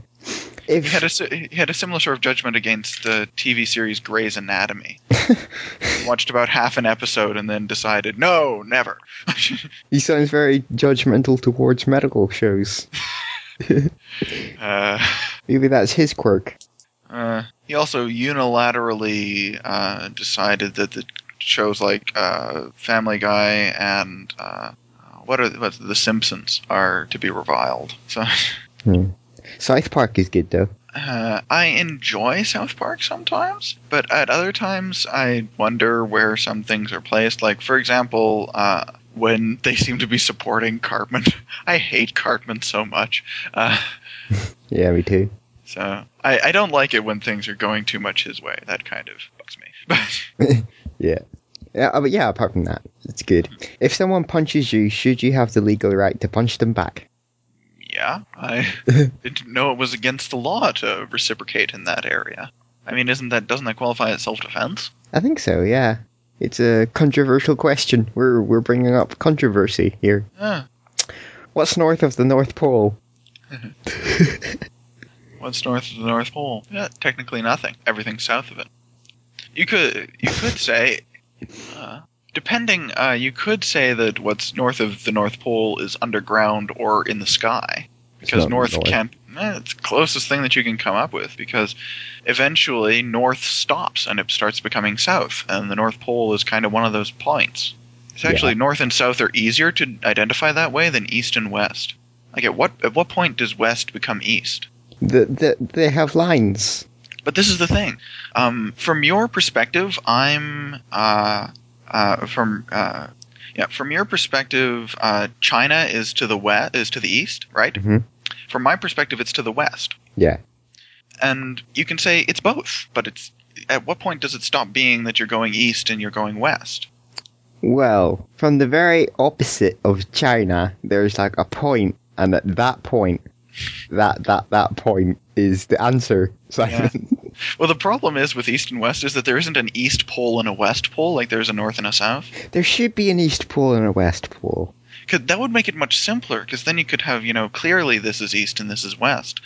He had a he had a similar sort of judgment against the TV series Grey's Anatomy. Watched about half an episode and then decided, no, never.
he sounds very judgmental towards medical shows.
uh,
Maybe that's his quirk.
uh, he also unilaterally uh, decided that the shows like uh, Family Guy and uh, what are what's The Simpsons are to be reviled. So
South Park is good though.
uh, I enjoy South Park sometimes, but at other times I wonder where some things are placed. Like for example, uh, when they seem to be supporting Cartman, I hate Cartman so much. Uh,
Yeah, me too.
so I, I don't like it when things are going too much his way. That kind of bugs me. But
Yeah. Yeah, uh, but yeah, apart from that, it's good. If someone punches you, should you have the legal right to punch them back?
Yeah, I didn't know it was against the law to reciprocate in that area. I mean, isn't that doesn't that qualify as self defense?
I think so, yeah. It's a controversial question. We're we're bringing up controversy here.
Yeah.
What's north of the North Pole?
What's north of the North Pole? Yeah, technically nothing. Everything's south of it. You could you could say, uh, depending, uh, you could say that what's north of the North Pole is underground or in the sky, because north,
north.
can't. Eh, it's the closest thing that you can come up with, because eventually north stops and it starts becoming south, and the North Pole is kind of one of those points. It's actually north and south are easier to identify that way than east and west. Like at what at what point does west become east?
The, the, they have lines.
But this is the thing. Um, from your perspective, I'm uh, uh, from uh, yeah. From your perspective, uh, China is to the west, is to the east, right?
Mhm.
From my perspective, it's to the west,
Yeah.
and you can say it's both. But it's at what point does it stop being that you're going east and you're going west?
Well, from the very opposite of China, there's like a point, and at that point, that that that point is the answer, Simon.
Well, the problem is with east and west is that there isn't an east pole and a west pole like there's a north and a south.
there should be an east pole and a west pole.
Cause that would make it much simpler, because then you could have, you know, clearly this is east and this is west.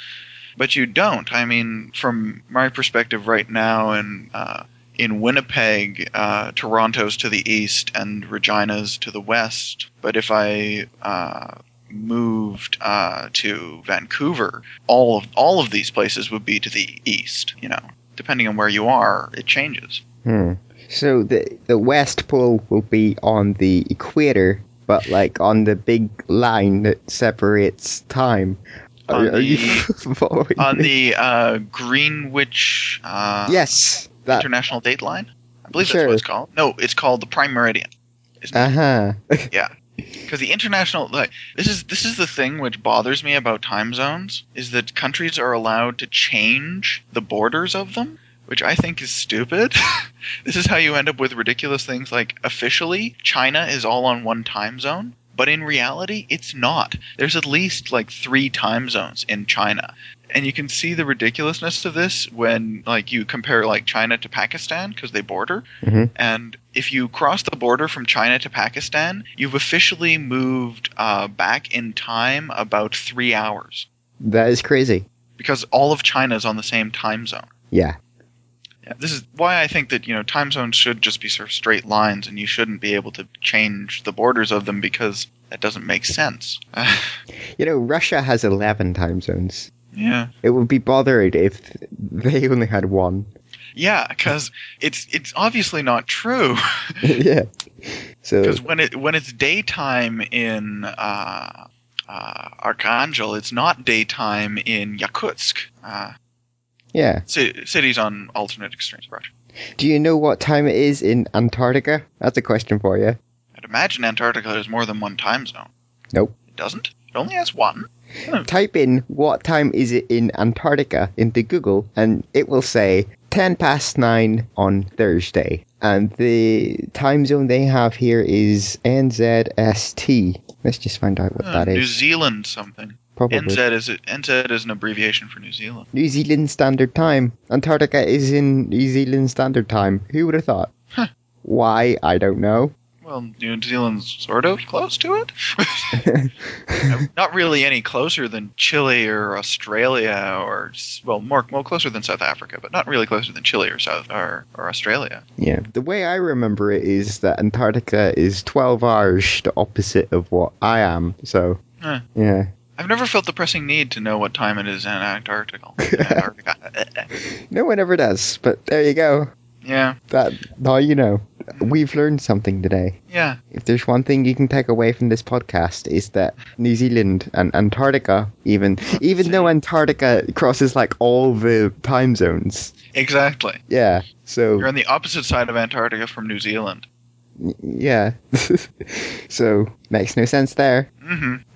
But you don't. I mean, from my perspective right now, in uh, in Winnipeg, uh, Toronto's to the east and Regina's to the west. But if I uh, moved uh, to Vancouver, all of all of these places would be to the east. You know, depending on where you are, it changes.
Hmm. So the the west pole will be on the equator, but like on the big line that separates time. Are,
On
are you
the-
following
On
me?
the uh, Greenwich. Uh,
yes, that.
International Date Line? I believe
Sure.
that's what it's called. No, it's called the Prime Meridian.
Uh huh.
Because the international, like, this is this is the thing which bothers me about time zones is that countries are allowed to change the borders of them, which I think is stupid. this is how you end up with ridiculous things like officially China is all on one time zone, but in reality, it's not. There's at least like three time zones in China. And you can see the ridiculousness of this when like you compare like China to Pakistan because they border.
Mhm.
And if you cross the border from China to Pakistan, you've officially moved uh, back in time about three hours
That is crazy.
because all of China is on the same time zone.
Yeah.
Yeah, this is why I think that you know time zones should just be sort of straight lines, and you shouldn't be able to change the borders of them because that doesn't make sense.
You know, Russia has 11 time zones.
Yeah,
It would be bothered if they only had one.
yeah, because it's it's obviously not true.
yeah. So,
Because when it when it's daytime in uh, uh, Archangel, it's not daytime in Yakutsk. Uh,
yeah.
ci- cities on alternate extremes of Russia.
Do you know what time it is in Antarctica? That's a question for you.
I'd imagine Antarctica has more than one time zone.
Nope.
It doesn't. It only has one.
Type in what time is it in Antarctica into Google and it will say 10 past 9 on Thursday. And the time zone they have here is NZST. Let's just find out what
Uh,
that
New. Zealand something.
Probably.
NZ is NZ is an abbreviation for New Zealand.
New Zealand Standard Time. Antarctica is in New Zealand Standard Time. Who would have thought?
Huh.
Why? I don't know.
Well, New Zealand's sort of close to it. Not really any closer than Chile or Australia or well, more well closer than South Africa, but not really closer than Chile or South or, or Australia.
Yeah, the way I remember it is that Antarctica is 12 hours the opposite of what I am. So,
Huh.
yeah.
I've never felt the pressing need to know what time it is in Antarctica. Antarctica.
No one ever does, but there you go.
yeah,
That now you know. We've learned something today.
yeah,
If there's one thing you can take away from this podcast is that New Zealand and Antarctica, even even though Antarctica crosses like all the time zones,
exactly.
yeah. So
You're on the opposite side of Antarctica from New Zealand.
yeah. so makes no sense there.
hmm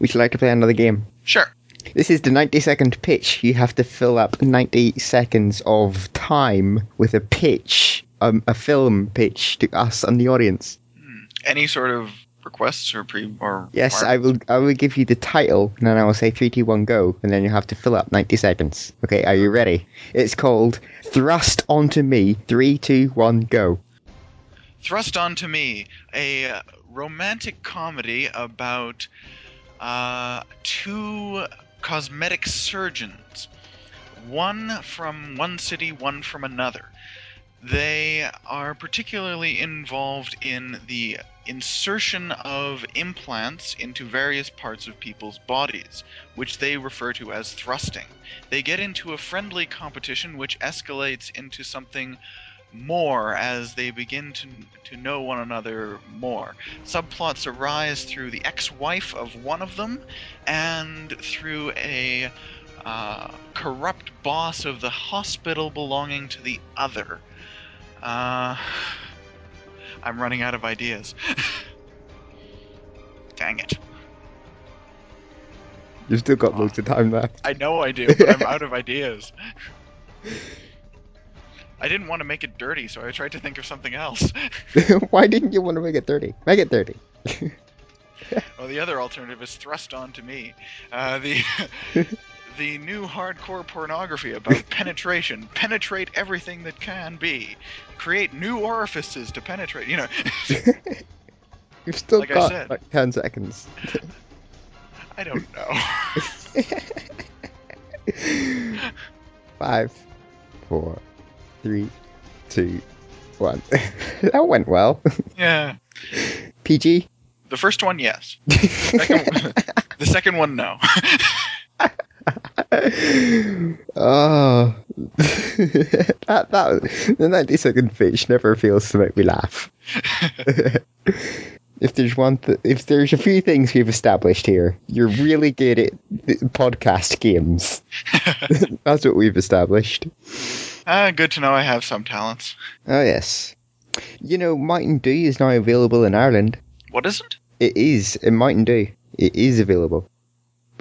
Would you like to play another game?
Sure.
This is the 90 second pitch. You have to fill up 90 seconds of time with a pitch, um, a film pitch to us and the audience.
Any sort of requests or pre or
Yes, I will. I will give you the title, and then I will say three, two, one, go, and then you have to fill up 90 seconds. Okay, are you ready? It's called Thrust Onto Me. Three, two, one, go.
Thrust Onto Me, a romantic comedy about uh, two cosmetic surgeons, one from one city, one from another. They are particularly involved in the insertion of implants into various parts of people's bodies, which they refer to as thrusting. They get into a friendly competition which escalates into something more as they begin to, to know one another more. Subplots arise through the ex wife of one of them and through a uh, corrupt boss of the hospital belonging to the other. Uh, I'm running out of ideas. Dang it.
You've still got loads of time left.
I know I do, but I'm out of ideas. I didn't want to make it dirty, so I tried to think of something else.
Why didn't you want to make it 30? Make it 30.
Well, the other alternative is thrust onto me. Uh, the the new hardcore pornography about penetration. Penetrate everything that can be. Create new orifices to penetrate. You know.
You've still
Like
got
said.
like 10 seconds.
I don't know.
Five, four, three, two, one. that went well.
yeah.
PG?
The first one, yes. Second, the second one, no.
Oh, that that the ninety second pitch never fails to make me laugh. if there's one, th- if there's a few things we've established here, you're really good at th- podcast games. That's what we've established.
Ah, good to know I have some talents.
Oh yes, you know, Might and Do is now available in Ireland.
What is it?
It is in Might and Do. It is available.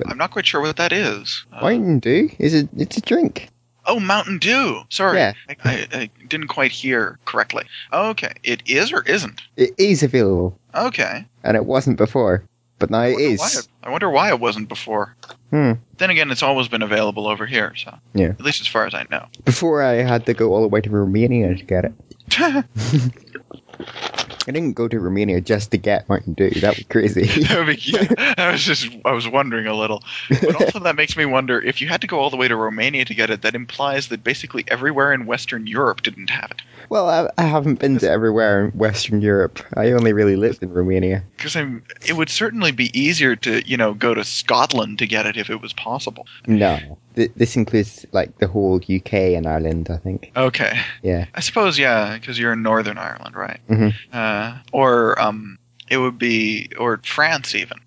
I'm not quite sure what that is. Uh,
and Do is it? it's a drink.
Oh, Mountain Dew. Sorry,
Yeah.
I, I, I didn't quite hear correctly. Okay, it is or isn't.
It is available,
Okay.
and it wasn't before, but now it is.
it- I wonder why it wasn't before.
Hmm.
Then again, it's always been available over here, so
Yeah.
at least as far as I know.
Before I had to go all the way to Romania to get it. I didn't go to Romania just to get Mountain Dew. That was crazy.
That would be- yeah, I was just I was wondering a little, but also that makes me wonder if you had to go all the way to Romania to get it. That implies that basically everywhere in Western Europe didn't have it.
well, I, I haven't been to everywhere in Western Europe. I only really lived in Romania.
Because it would certainly be easier to you know go to Scotland to get it if it was possible.
No, Th- this includes like the whole UK and Ireland. I think.
Okay,
Yeah.
I suppose yeah, because you're in Northern Ireland, right?
Mm-hmm.
Uh, or um, it would be or France even.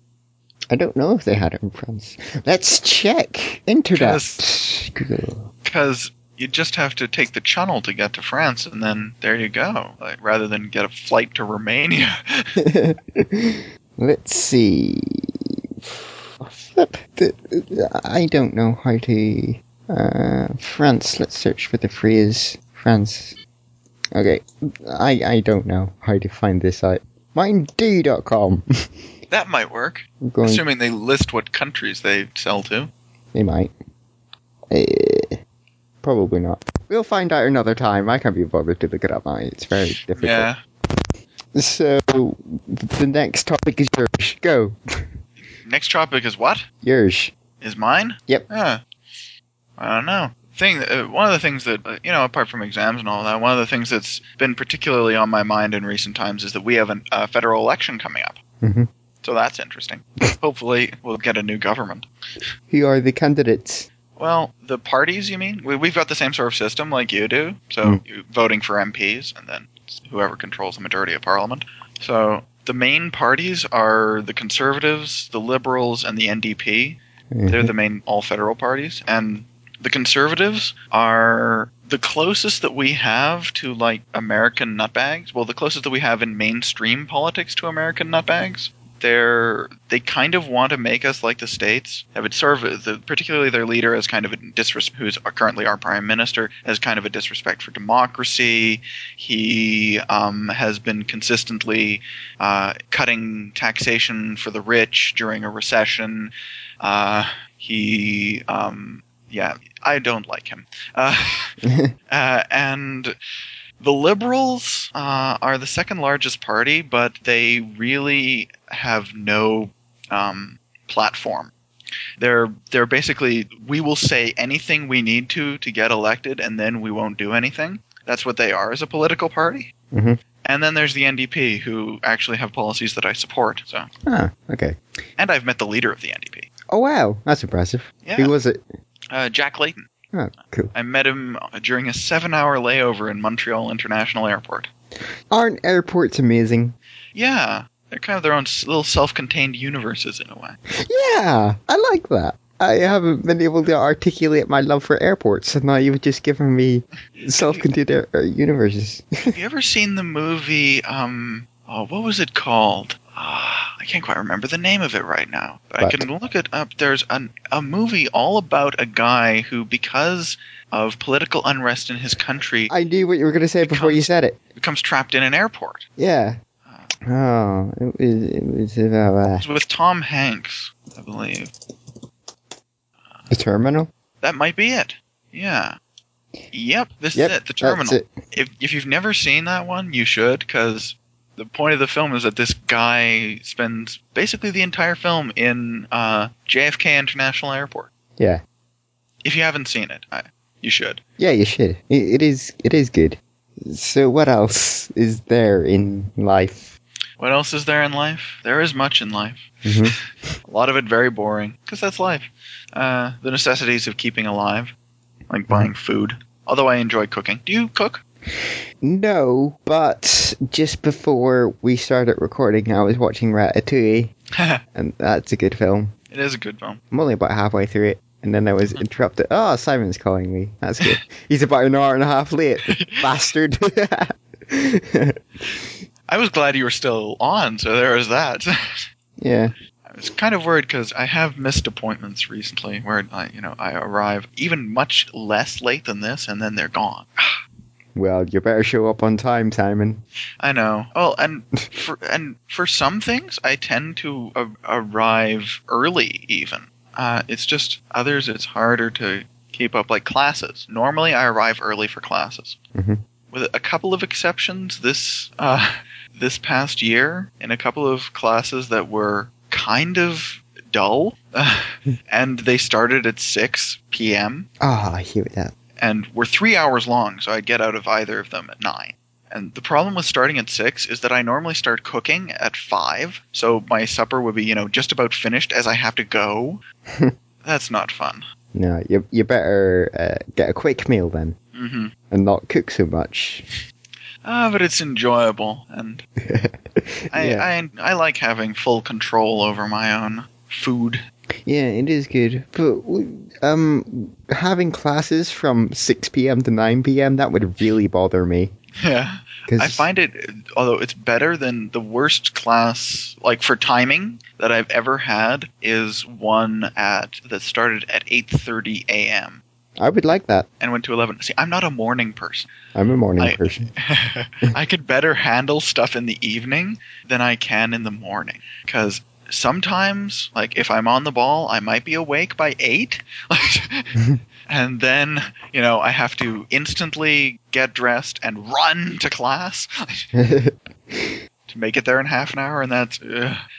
I don't know if they had it in France. Let's check. Internet.
Because you just have to take the channel to get to France, and then there you go. Like rather than get a flight to Romania.
Let's see. Flip. The- I don't know how to. Uh, France. Let's search for the phrase France. Okay. I I don't know how to find this out. Mindy.com.
that might work,
going.
assuming they list what countries they sell to.
They might. Eh, probably not. We'll find out another time. I can't be bothered to look it up now. It's very difficult.
Yeah.
So the next topic is yours. Go.
Next topic is what?
Yours.
Is mine?
Yep.
Yeah. I don't know. Thing. Uh, one of the things that uh, you know, apart from exams and all that, one of the things that's been particularly on my mind in recent times is that we have a uh, federal election coming up.
Mhm.
So that's interesting. Hopefully, we'll get a new government.
Who are the candidates?
Well, the parties, you mean? We, we've got the same sort of system like you do. So
Mm.
voting for MPs, and then whoever controls the majority of parliament. So the main parties are the Conservatives, the Liberals, and the NDP. Mm-hmm. They're the main all federal parties. And the Conservatives are the closest that we have to like American nutbags. Well, the closest that we have in mainstream politics to American nutbags. They're they kind of want to make us like the states. It sort of the, particularly their leader as kind of a disrespect, who's currently our prime minister, as kind of a disrespect for democracy. He um, has been consistently uh, cutting taxation for the rich during a recession. Uh, he, um, yeah, I don't like him. Uh, uh, and the Liberals uh, are the second largest party, but they really have no um, platform. They're they're basically we will say anything we need to to get elected, and then we won't do anything. That's what they are as a political party.
Mhm.
And then there's the NDP, who actually have policies that I support. So,
ah, okay.
and I've met the leader of the NDP,
Oh wow, that's impressive.
Yeah.
Who was it?
uh, Jack Layton.
Oh, cool.
I met him during a seven-hour layover in Montreal International Airport.
Aren't airports amazing?
Yeah, they're kind of their own little self-contained universes in a way.
Yeah, I like that. I haven't been able to articulate my love for airports, and now you've just given me self-contained air- uh, universes.
Have you ever seen the movie? Um, oh, what was it called? Ah, I can't quite remember the name of it right now, but I can look it up. There's an, a movie all about a guy who, because of political unrest in his country,
I knew what you were going to say before you said it.
becomes trapped in an airport.
Yeah. Oh, it was. It was uh,
It's with Tom Hanks, I believe.
The terminal.
That might be it. Yeah. Yep, this
Yep,
is it. The terminal.
It.
if if you've never seen that one, you should, because the point of the film is that this guy spends basically the entire film in uh, JFK International Airport.
Yeah.
If you haven't seen it, I, you should.
Yeah, you should. It, it is. It is good. So, what else is there in life?
What else is there in life? There is much in life.
Mhm.
A lot of it very boring, because that's life. Uh, the necessities of keeping alive, like buying food. Although I enjoy cooking. Do you cook?
No, but just before we started recording, I was watching Ratatouille, and that's a good film.
It is a good film.
I'm only about halfway through it, and then I was interrupted. Oh, Simon's calling me. That's good. He's about an hour and a half late. Bastard.
I was glad you were still on, so there was that.
yeah.
I was kind of worried because I have missed appointments recently where I, you know, I arrive even much less late than this, and then they're gone.
Well, you better show up on time, Simon.
I know. Well, and for and for some things, I tend to arrive early. Even uh, it's just others. It's harder to keep up. Like classes. Normally, I arrive early for classes.
Mhm.
With a couple of exceptions, this uh, this past year, in a couple of classes that were kind of dull, and they started at six p.m
Ah, I hear that.
and were three hours long, so I'd get out of either of them at nine. And the problem with starting at six is that I normally start cooking at five, so my supper would be, you know, just about finished as I have to go. That's not fun.
No, you you better uh, get a quick meal then,
hmm
and not cook so much.
Ah, but it's enjoyable, and I,
yeah.
I I like having full control over my own food.
Yeah, it is good. But um, having classes from six p.m. to nine p.m. that would really bother me.
Yeah. I find it, although it's better than the worst class, like for timing that I've ever had, is one at that started at 8:30 a.m.
I would like that.
and went to 11. See, I'm not a morning person.
I'm a morning
I-
person.
I could better handle stuff in the evening than I can in the morning because sometimes, like if I'm on the ball, I might be awake by eight. And then, you know, I have to instantly get dressed and run to class to make it there in half an hour, and that's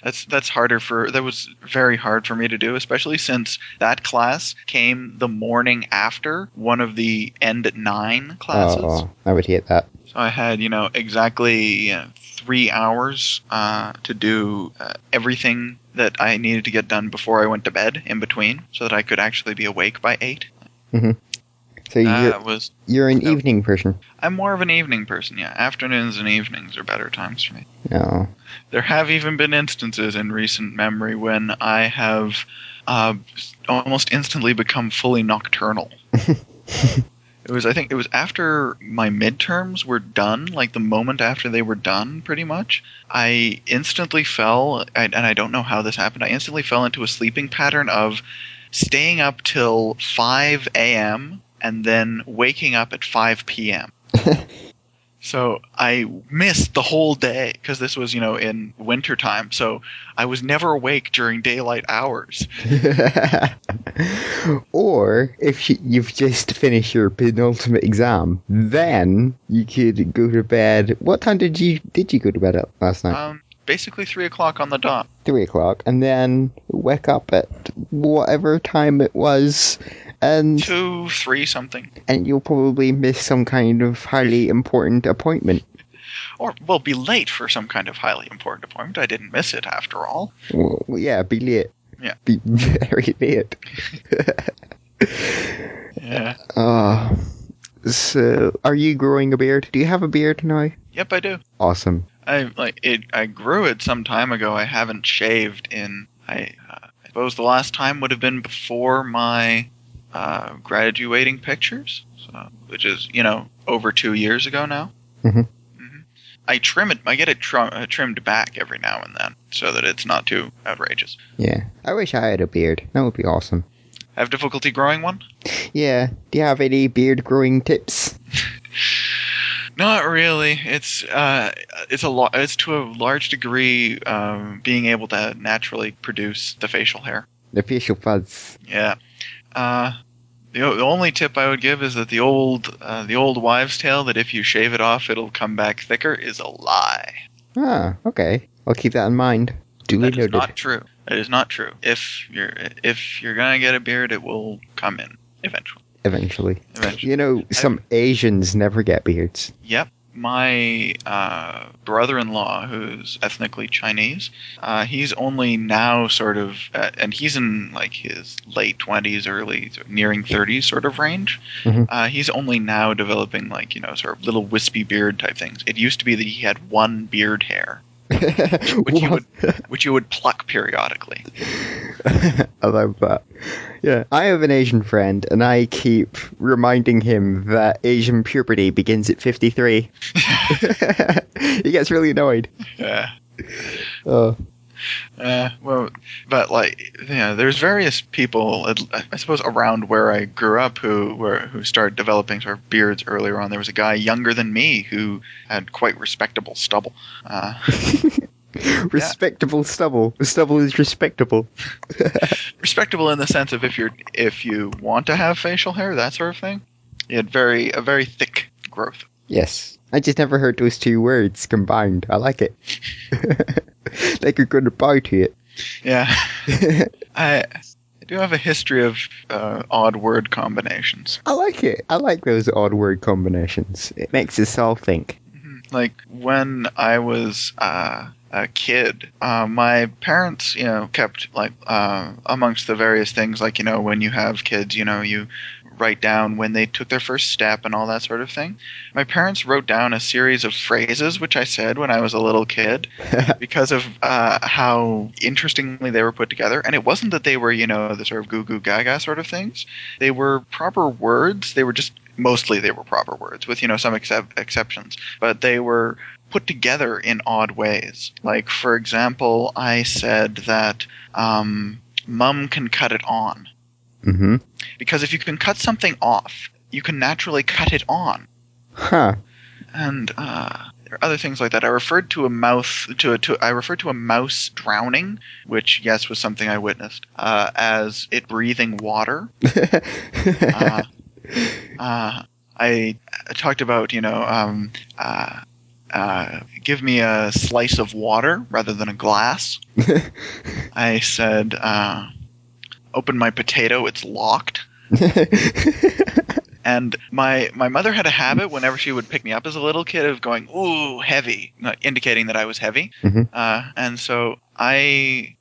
that's that's harder for that was very hard for me to do, especially since that class came the morning after one of the end at nine classes.
oh, I would hate that.
So I had, you know, exactly you know, three hours uh, to do uh, everything that I needed to get done before I went to bed in between, so that I could actually be awake by eight.
So you're
That was.
you're an
no.
evening person.
I'm more of an evening person. Yeah, afternoons and evenings are better times for me.
No.
There have even been instances in recent memory when I have uh, almost instantly become fully nocturnal. it was, I think, it was after my midterms were done, like the moment after they were done, pretty much. I instantly fell, and I don't know how this happened. I instantly fell into a sleeping pattern of staying up till 5 a.m. and then waking up at 5 p.m. So I missed the whole day because this was, you know, in wintertime. So I was never awake during daylight hours.
or if you- you've just finished your penultimate exam, then you could go to bed. What time did you did you go to bed at last night?
Um, basically three o'clock on the dot.
Three o'clock, and then wake up at whatever time it was, and
Two, three something.
and you'll probably miss some kind of highly important appointment.
Or, well, be late for some kind of highly important appointment. I didn't miss it after all.
Well, yeah, be late.
Yeah.
Be very late.
Yeah.
Ah. so, are you growing a beard? Do you have a beard now?
Yep, I do.
Awesome.
I like it. I grew it some time ago. I haven't shaved in. I, uh, I suppose the last time would have been before my uh, graduating pictures, so, which is you know over two years ago now.
Mhm.
hmm I trim it. I get it uh, trimmed back every now and then, so that it's not too outrageous.
Yeah. I wish I had a beard. That would be awesome.
Have difficulty growing one.
Yeah. Do you have any beard growing tips?
Not really. It's uh, it's a lo- it's to a large degree um, being able to naturally produce the facial hair.
The facial fuzz.
Yeah. Uh, the, the only tip I would give is that the old uh, the old wives' tale that if you shave it off it'll come back thicker is a lie.
Ah, okay. I'll keep that in mind. Duly
That is
noted.
not true. That is not true. If you're if you're gonna get a beard, it will come in eventually.
Eventually.
Eventually.
You know, some Asians never get beards.
Yep. My uh, brother-in-law, who's ethnically Chinese, uh, he's only now sort of, uh, and he's in like his late twenties, early, nearing thirties sort of range.
Mhm.
Uh, he's only now developing like you know sort of little wispy beard type things. It used to be that he had one beard hair, which you would which you would pluck periodically.
I love that. Yeah, I have an Asian friend, and I keep reminding him that Asian puberty begins at 53. he gets really annoyed.
Yeah.
Oh,
Uh, well, but like, you know, there's various people, I suppose, around where I grew up who were who started developing sort of beards earlier on. There was a guy younger than me who had quite respectable stubble. Uh,
respectable stubble. The stubble is respectable.
respectable in the sense of if you're if you want to have facial hair, that sort of thing. He had very a very thick growth.
Yes. I just never heard those two words combined. I like it. like you're going to to it.
Yeah, I. I do have a history of uh, odd word combinations.
I like it. I like those odd word combinations. It makes us all think.
like when I was uh, a kid, uh, my parents, you know, kept like uh, amongst the various things, like you know, when you have kids, you know, you write down when they took their first step and all that sort of thing. My parents wrote down a series of phrases which I said when I was a little kid because of uh, how interestingly they were put together. And it wasn't that they were, you know, the sort of goo goo gaga sort of things. They were proper words. They were just mostly they were proper words with you know some excep- exceptions, but they were put together in odd ways. Like for example, I said that um, mum can cut it on
mm-hmm.
because if you can cut something off, you can naturally cut it on.
Huh.
And uh, there are other things like that. I referred to a mouth to a to I referred to a mouse drowning, which yes was something I witnessed, uh, as it breathing water. Uh, uh, I talked about you know um, uh, uh, give me a slice of water rather than a glass. I said uh, open my potato, it's locked. And my my mother had a habit whenever she would pick me up as a little kid of going ooh heavy, indicating that I was heavy.
Mhm.
Uh, and so I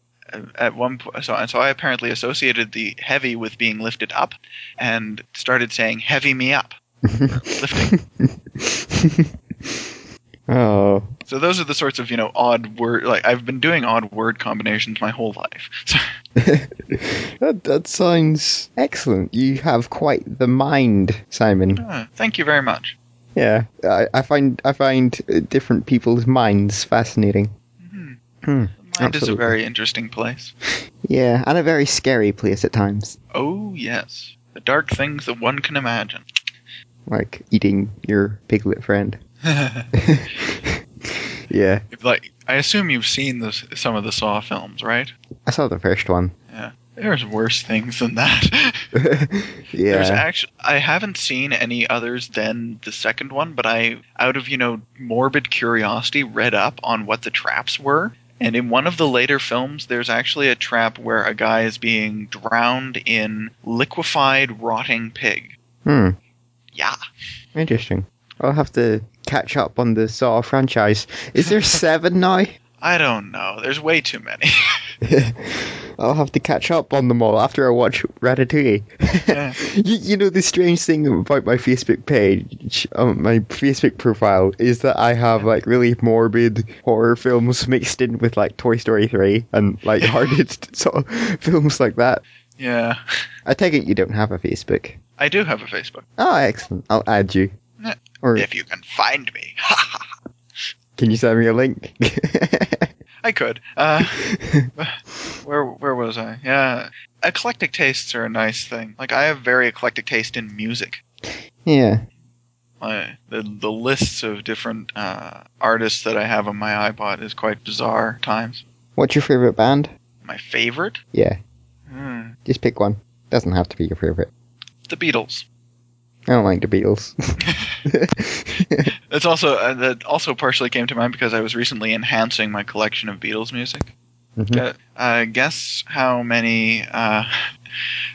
at one point so and so I apparently associated the heavy with being lifted up, and started saying heavy me up, lifting.
oh.
So those are the sorts of you know odd word like I've been doing odd word combinations my whole life. So,
that, that sounds excellent. You have quite the mind, Simon.
uh, thank you very much.
Yeah, I, I find I find uh, different people's minds fascinating.
Mhm.
Hmm.
Mind is a very interesting place.
Yeah, and a very scary place at times,
Oh yes, the dark things that one can imagine.
like eating your piglet friend. yeah,
like I assume you've seen this, some of the Saw films, right?
I saw the first one. Yeah.
There's worse things than that. There's
yeah,
actually I haven't seen any others than the second one, but I out of, you know, morbid curiosity read up on what the traps were. And in one of the later films, there's actually a trap where a guy is being drowned in liquefied rotting pig.
hmm,
Yeah.
interesting. I'll have to catch up on the Saw franchise. Is there seven now?
I don't know. There's way too many.
I'll have to catch up on them all after I watch Ratatouille.
Yeah.
you, you know the strange thing about my Facebook page, um, my Facebook profile, is that I have like really morbid horror films mixed in with like Toy Story 3 and like hearted sort of films like that.
yeah.
I take it you don't have a Facebook.
I do have a Facebook.
Oh, excellent. I'll add you. Or
If you can find me.
can you send me a link?
I could. Uh, where where was I? Yeah, eclectic tastes are a nice thing. Like I have very eclectic taste in music.
yeah.
My the the lists of different uh, artists that I have on my iPod is quite bizarre at times.
What's your favorite band?
My favorite,
Yeah.
hmm,
Just pick one. Doesn't have to be your favorite.
the Beatles.
I don't like the Beatles.
That's also uh, that also partially came to mind because I was recently enhancing my collection of Beatles music.
Mhm.
Uh, guess how many uh,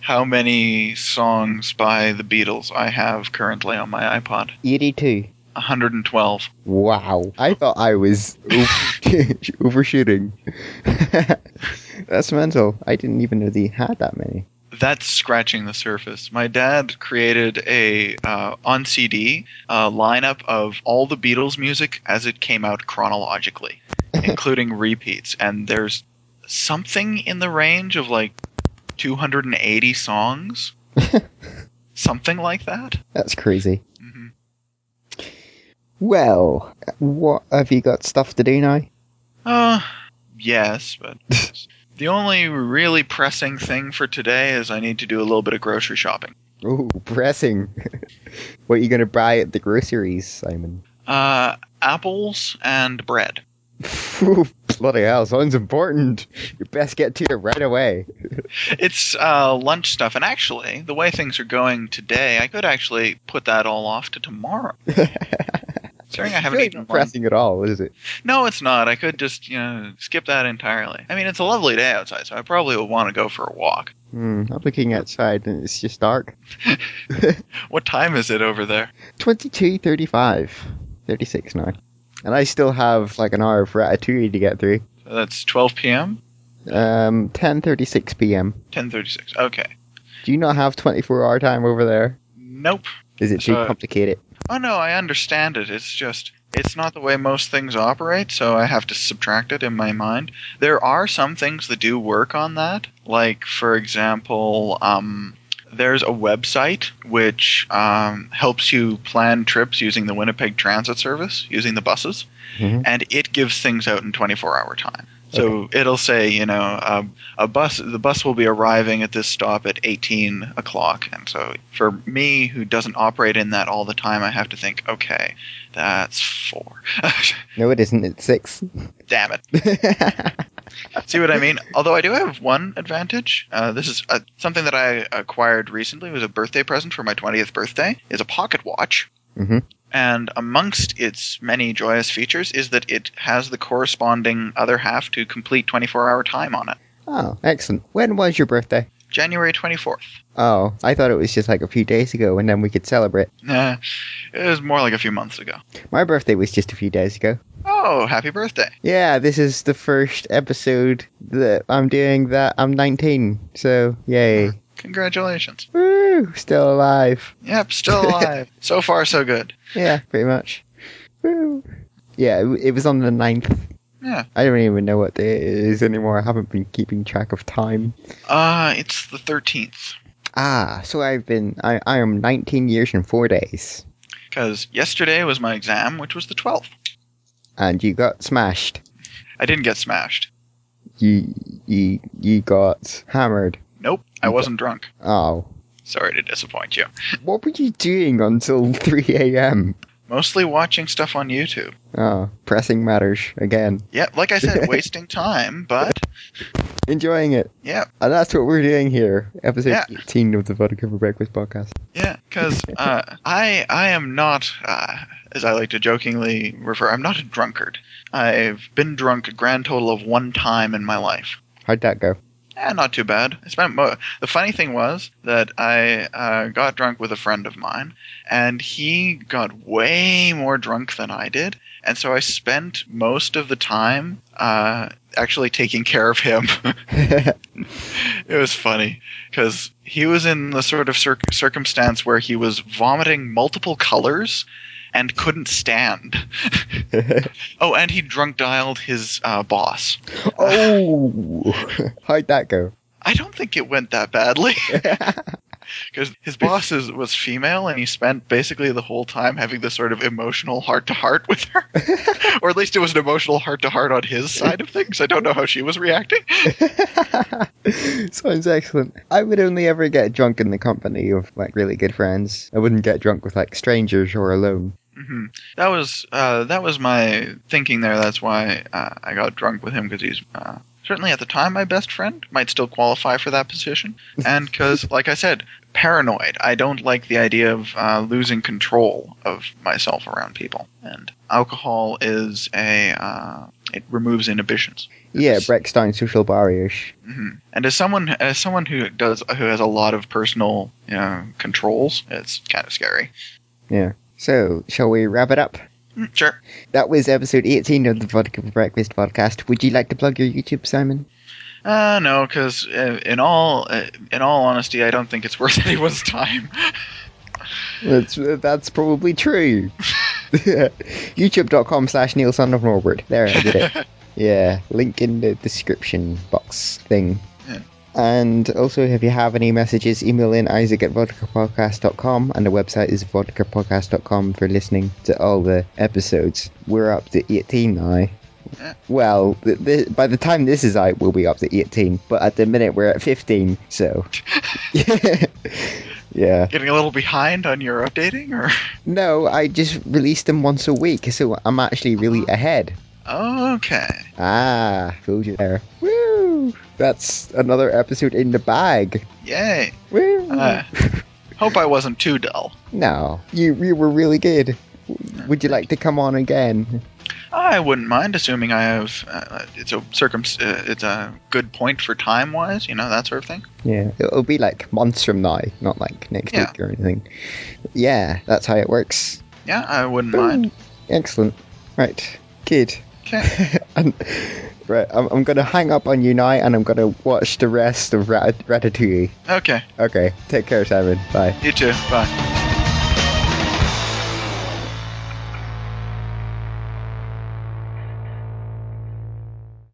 how many songs by the Beatles I have currently on my iPod?
82.
112.
Wow. I thought I was overshooting. That's mental. I didn't even know they had that many.
That's scratching the surface. My dad created a uh, on CD uh, lineup of all the Beatles music as it came out chronologically, including repeats. And there's something in the range of like 280 songs, something like that.
That's crazy.
hmm
Well, what have you got stuff to do now?
Uh, yes, but the only really pressing thing for today is I need to do a little bit of grocery shopping.
Ooh, pressing. what are you going to buy at the groceries, Simon?
Uh, apples and bread.
Ooh, bloody hell, sounds important. You best get to it right away.
It's uh, lunch stuff, and actually, the way things are going today, I could actually put that all off to tomorrow. Considering I haven't
really
eaten
pressing at all, is it?
No, it's not. I could just, you know, skip that entirely. I mean, it's a lovely day outside, so I probably would want to go for a walk.
Hmm, I'm looking outside and it's just dark.
What time is it over there?
22, 35, 36 now. And I still have like an hour of Ratatouille to get through.
So that's 12 p.m.
Um, 10:36 p.m.
10:36. Okay.
Do you not have 24 hour time over there?
Nope.
Is it too complicated?
Oh no, I understand it. It's just it's not the way most things operate, so I have to subtract it in my mind. There are some things that do work on that. Like for example, um there's a website which um, helps you plan trips using the Winnipeg Transit Service, using the buses,
Mhm.
and it gives things out in 24 hour time. So it'll say, you know, um, a bus. The bus will be arriving at this stop at 18 o'clock, and so for me, who doesn't operate in that all the time, I have to think, okay, that's four.
No, it isn't. It's six.
Damn it. See what I mean? Although I do have one advantage. Uh, this is uh, something that I acquired recently. It was a birthday present for my 20th birthday. Is a pocket watch.
Mhm.
And amongst its many joyous features is that it has the corresponding other half to complete 24-hour time on it.
oh, excellent. When was your birthday?
January 24th.
Oh, I thought it was just like a few days ago, and then we could celebrate.
Uh, it was more like a few months ago.
My birthday was just a few days ago.
Oh, happy birthday!
Yeah, this is the first episode that I'm doing that I'm 19. So, yay.
Congratulations.
Woo! Still alive.
Yep, still alive. so far, so good.
Yeah, pretty much. Woo! Yeah, it, it was on the 9th.
Yeah.
I don't even know what day it is anymore. I haven't been keeping track of time.
Uh, it's the 13th.
Ah, so I've been. I, I am 19 years and 4 days.
Because yesterday was my exam, which was the 12th.
And you got smashed.
I didn't get smashed.
You, you, you got hammered.
Nope, I wasn't drunk.
Oh.
Sorry to disappoint you.
What were you doing until 3 a.m.?
Mostly watching stuff on YouTube.
Oh, pressing matters again.
Yeah, like I said, wasting time, but
Enjoying it.
yeah,
And that's what we're doing here. Episode
Yeah.
18 of the Vodka for Breakfast podcast.
yeah, because uh, I I am not, uh, as I like to jokingly refer, I'm not a drunkard. I've been drunk a grand total of one time in my life.
How'd that go?
Eh, not too bad. I spent mo- the funny thing was that I uh, got drunk with a friend of mine, and he got way more drunk than I did, and so I spent most of the time uh, actually taking care of him. it was funny because he was in the sort of cir- circumstance where he was vomiting multiple colors and couldn't stand. oh, and he drunk dialed his uh, boss.
oh! How'd that go?
I don't think it went that badly. because his boss is, was female and he spent basically the whole time having this sort of emotional heart to heart with her or at least it was an emotional heart to heart on his side of things i don't know how she was reacting
Sounds excellent. I would only ever get drunk in the company of like really good friends. I wouldn't get drunk with like strangers or alone.
hmm that was uh, that was my thinking there that's why uh, i got drunk with him because he's uh, certainly at the time my best friend might still qualify for that position and because like i said paranoid i don't like the idea of uh, losing control of myself around people and alcohol is a uh, it removes inhibitions
Yeah,
Yes.
breaks down social barriers.
hmm And as someone as someone who does who has a lot of personal you know, controls, it's kind of scary. Yeah.
So, shall we wrap it up?
Sure.
That was episode 18 of the Vodka for Breakfast podcast. Would you like to plug your YouTube, Simon?
Uh, no, because uh, in all uh, in all honesty, I don't think it's worth anyone's time.
That's that's probably true. YouTube.com slash Neil Son of Norbert. There, I did it. Yeah, link in the description box thing. And also, if you have any messages, email in isaac at vodkapodcast.com, and the website is vodkapodcast.com for listening to all the episodes. We're up to 18 now. Well, th- th- by the time this is out, we'll be up to 18. But at the minute, we're at 15. So, yeah.
Getting a little behind on your updating, or
No, I just released them once a week, so I'm actually really uh-huh. ahead.
Okay.
Ah, fooled you there. Woo! That's another episode in the bag.
Yay.
Woo!
Uh, hope I wasn't too dull.
no, you you were really good. Would you like to come on again?
I wouldn't mind, assuming I have. Uh, it's a circum. Uh, it's a good point for time wise, you know that sort of thing.
Yeah, it'll be like months from now, not like next
Yeah.
week or anything. Yeah, that's how it works.
Yeah, I wouldn't mind.
Excellent. Right, good. And, right, I'm, I'm gonna hang up on you now, and I'm gonna watch the rest of Rat- Ratatouille.
Okay.
Okay, take care, Simon. Bye.
You too. Bye.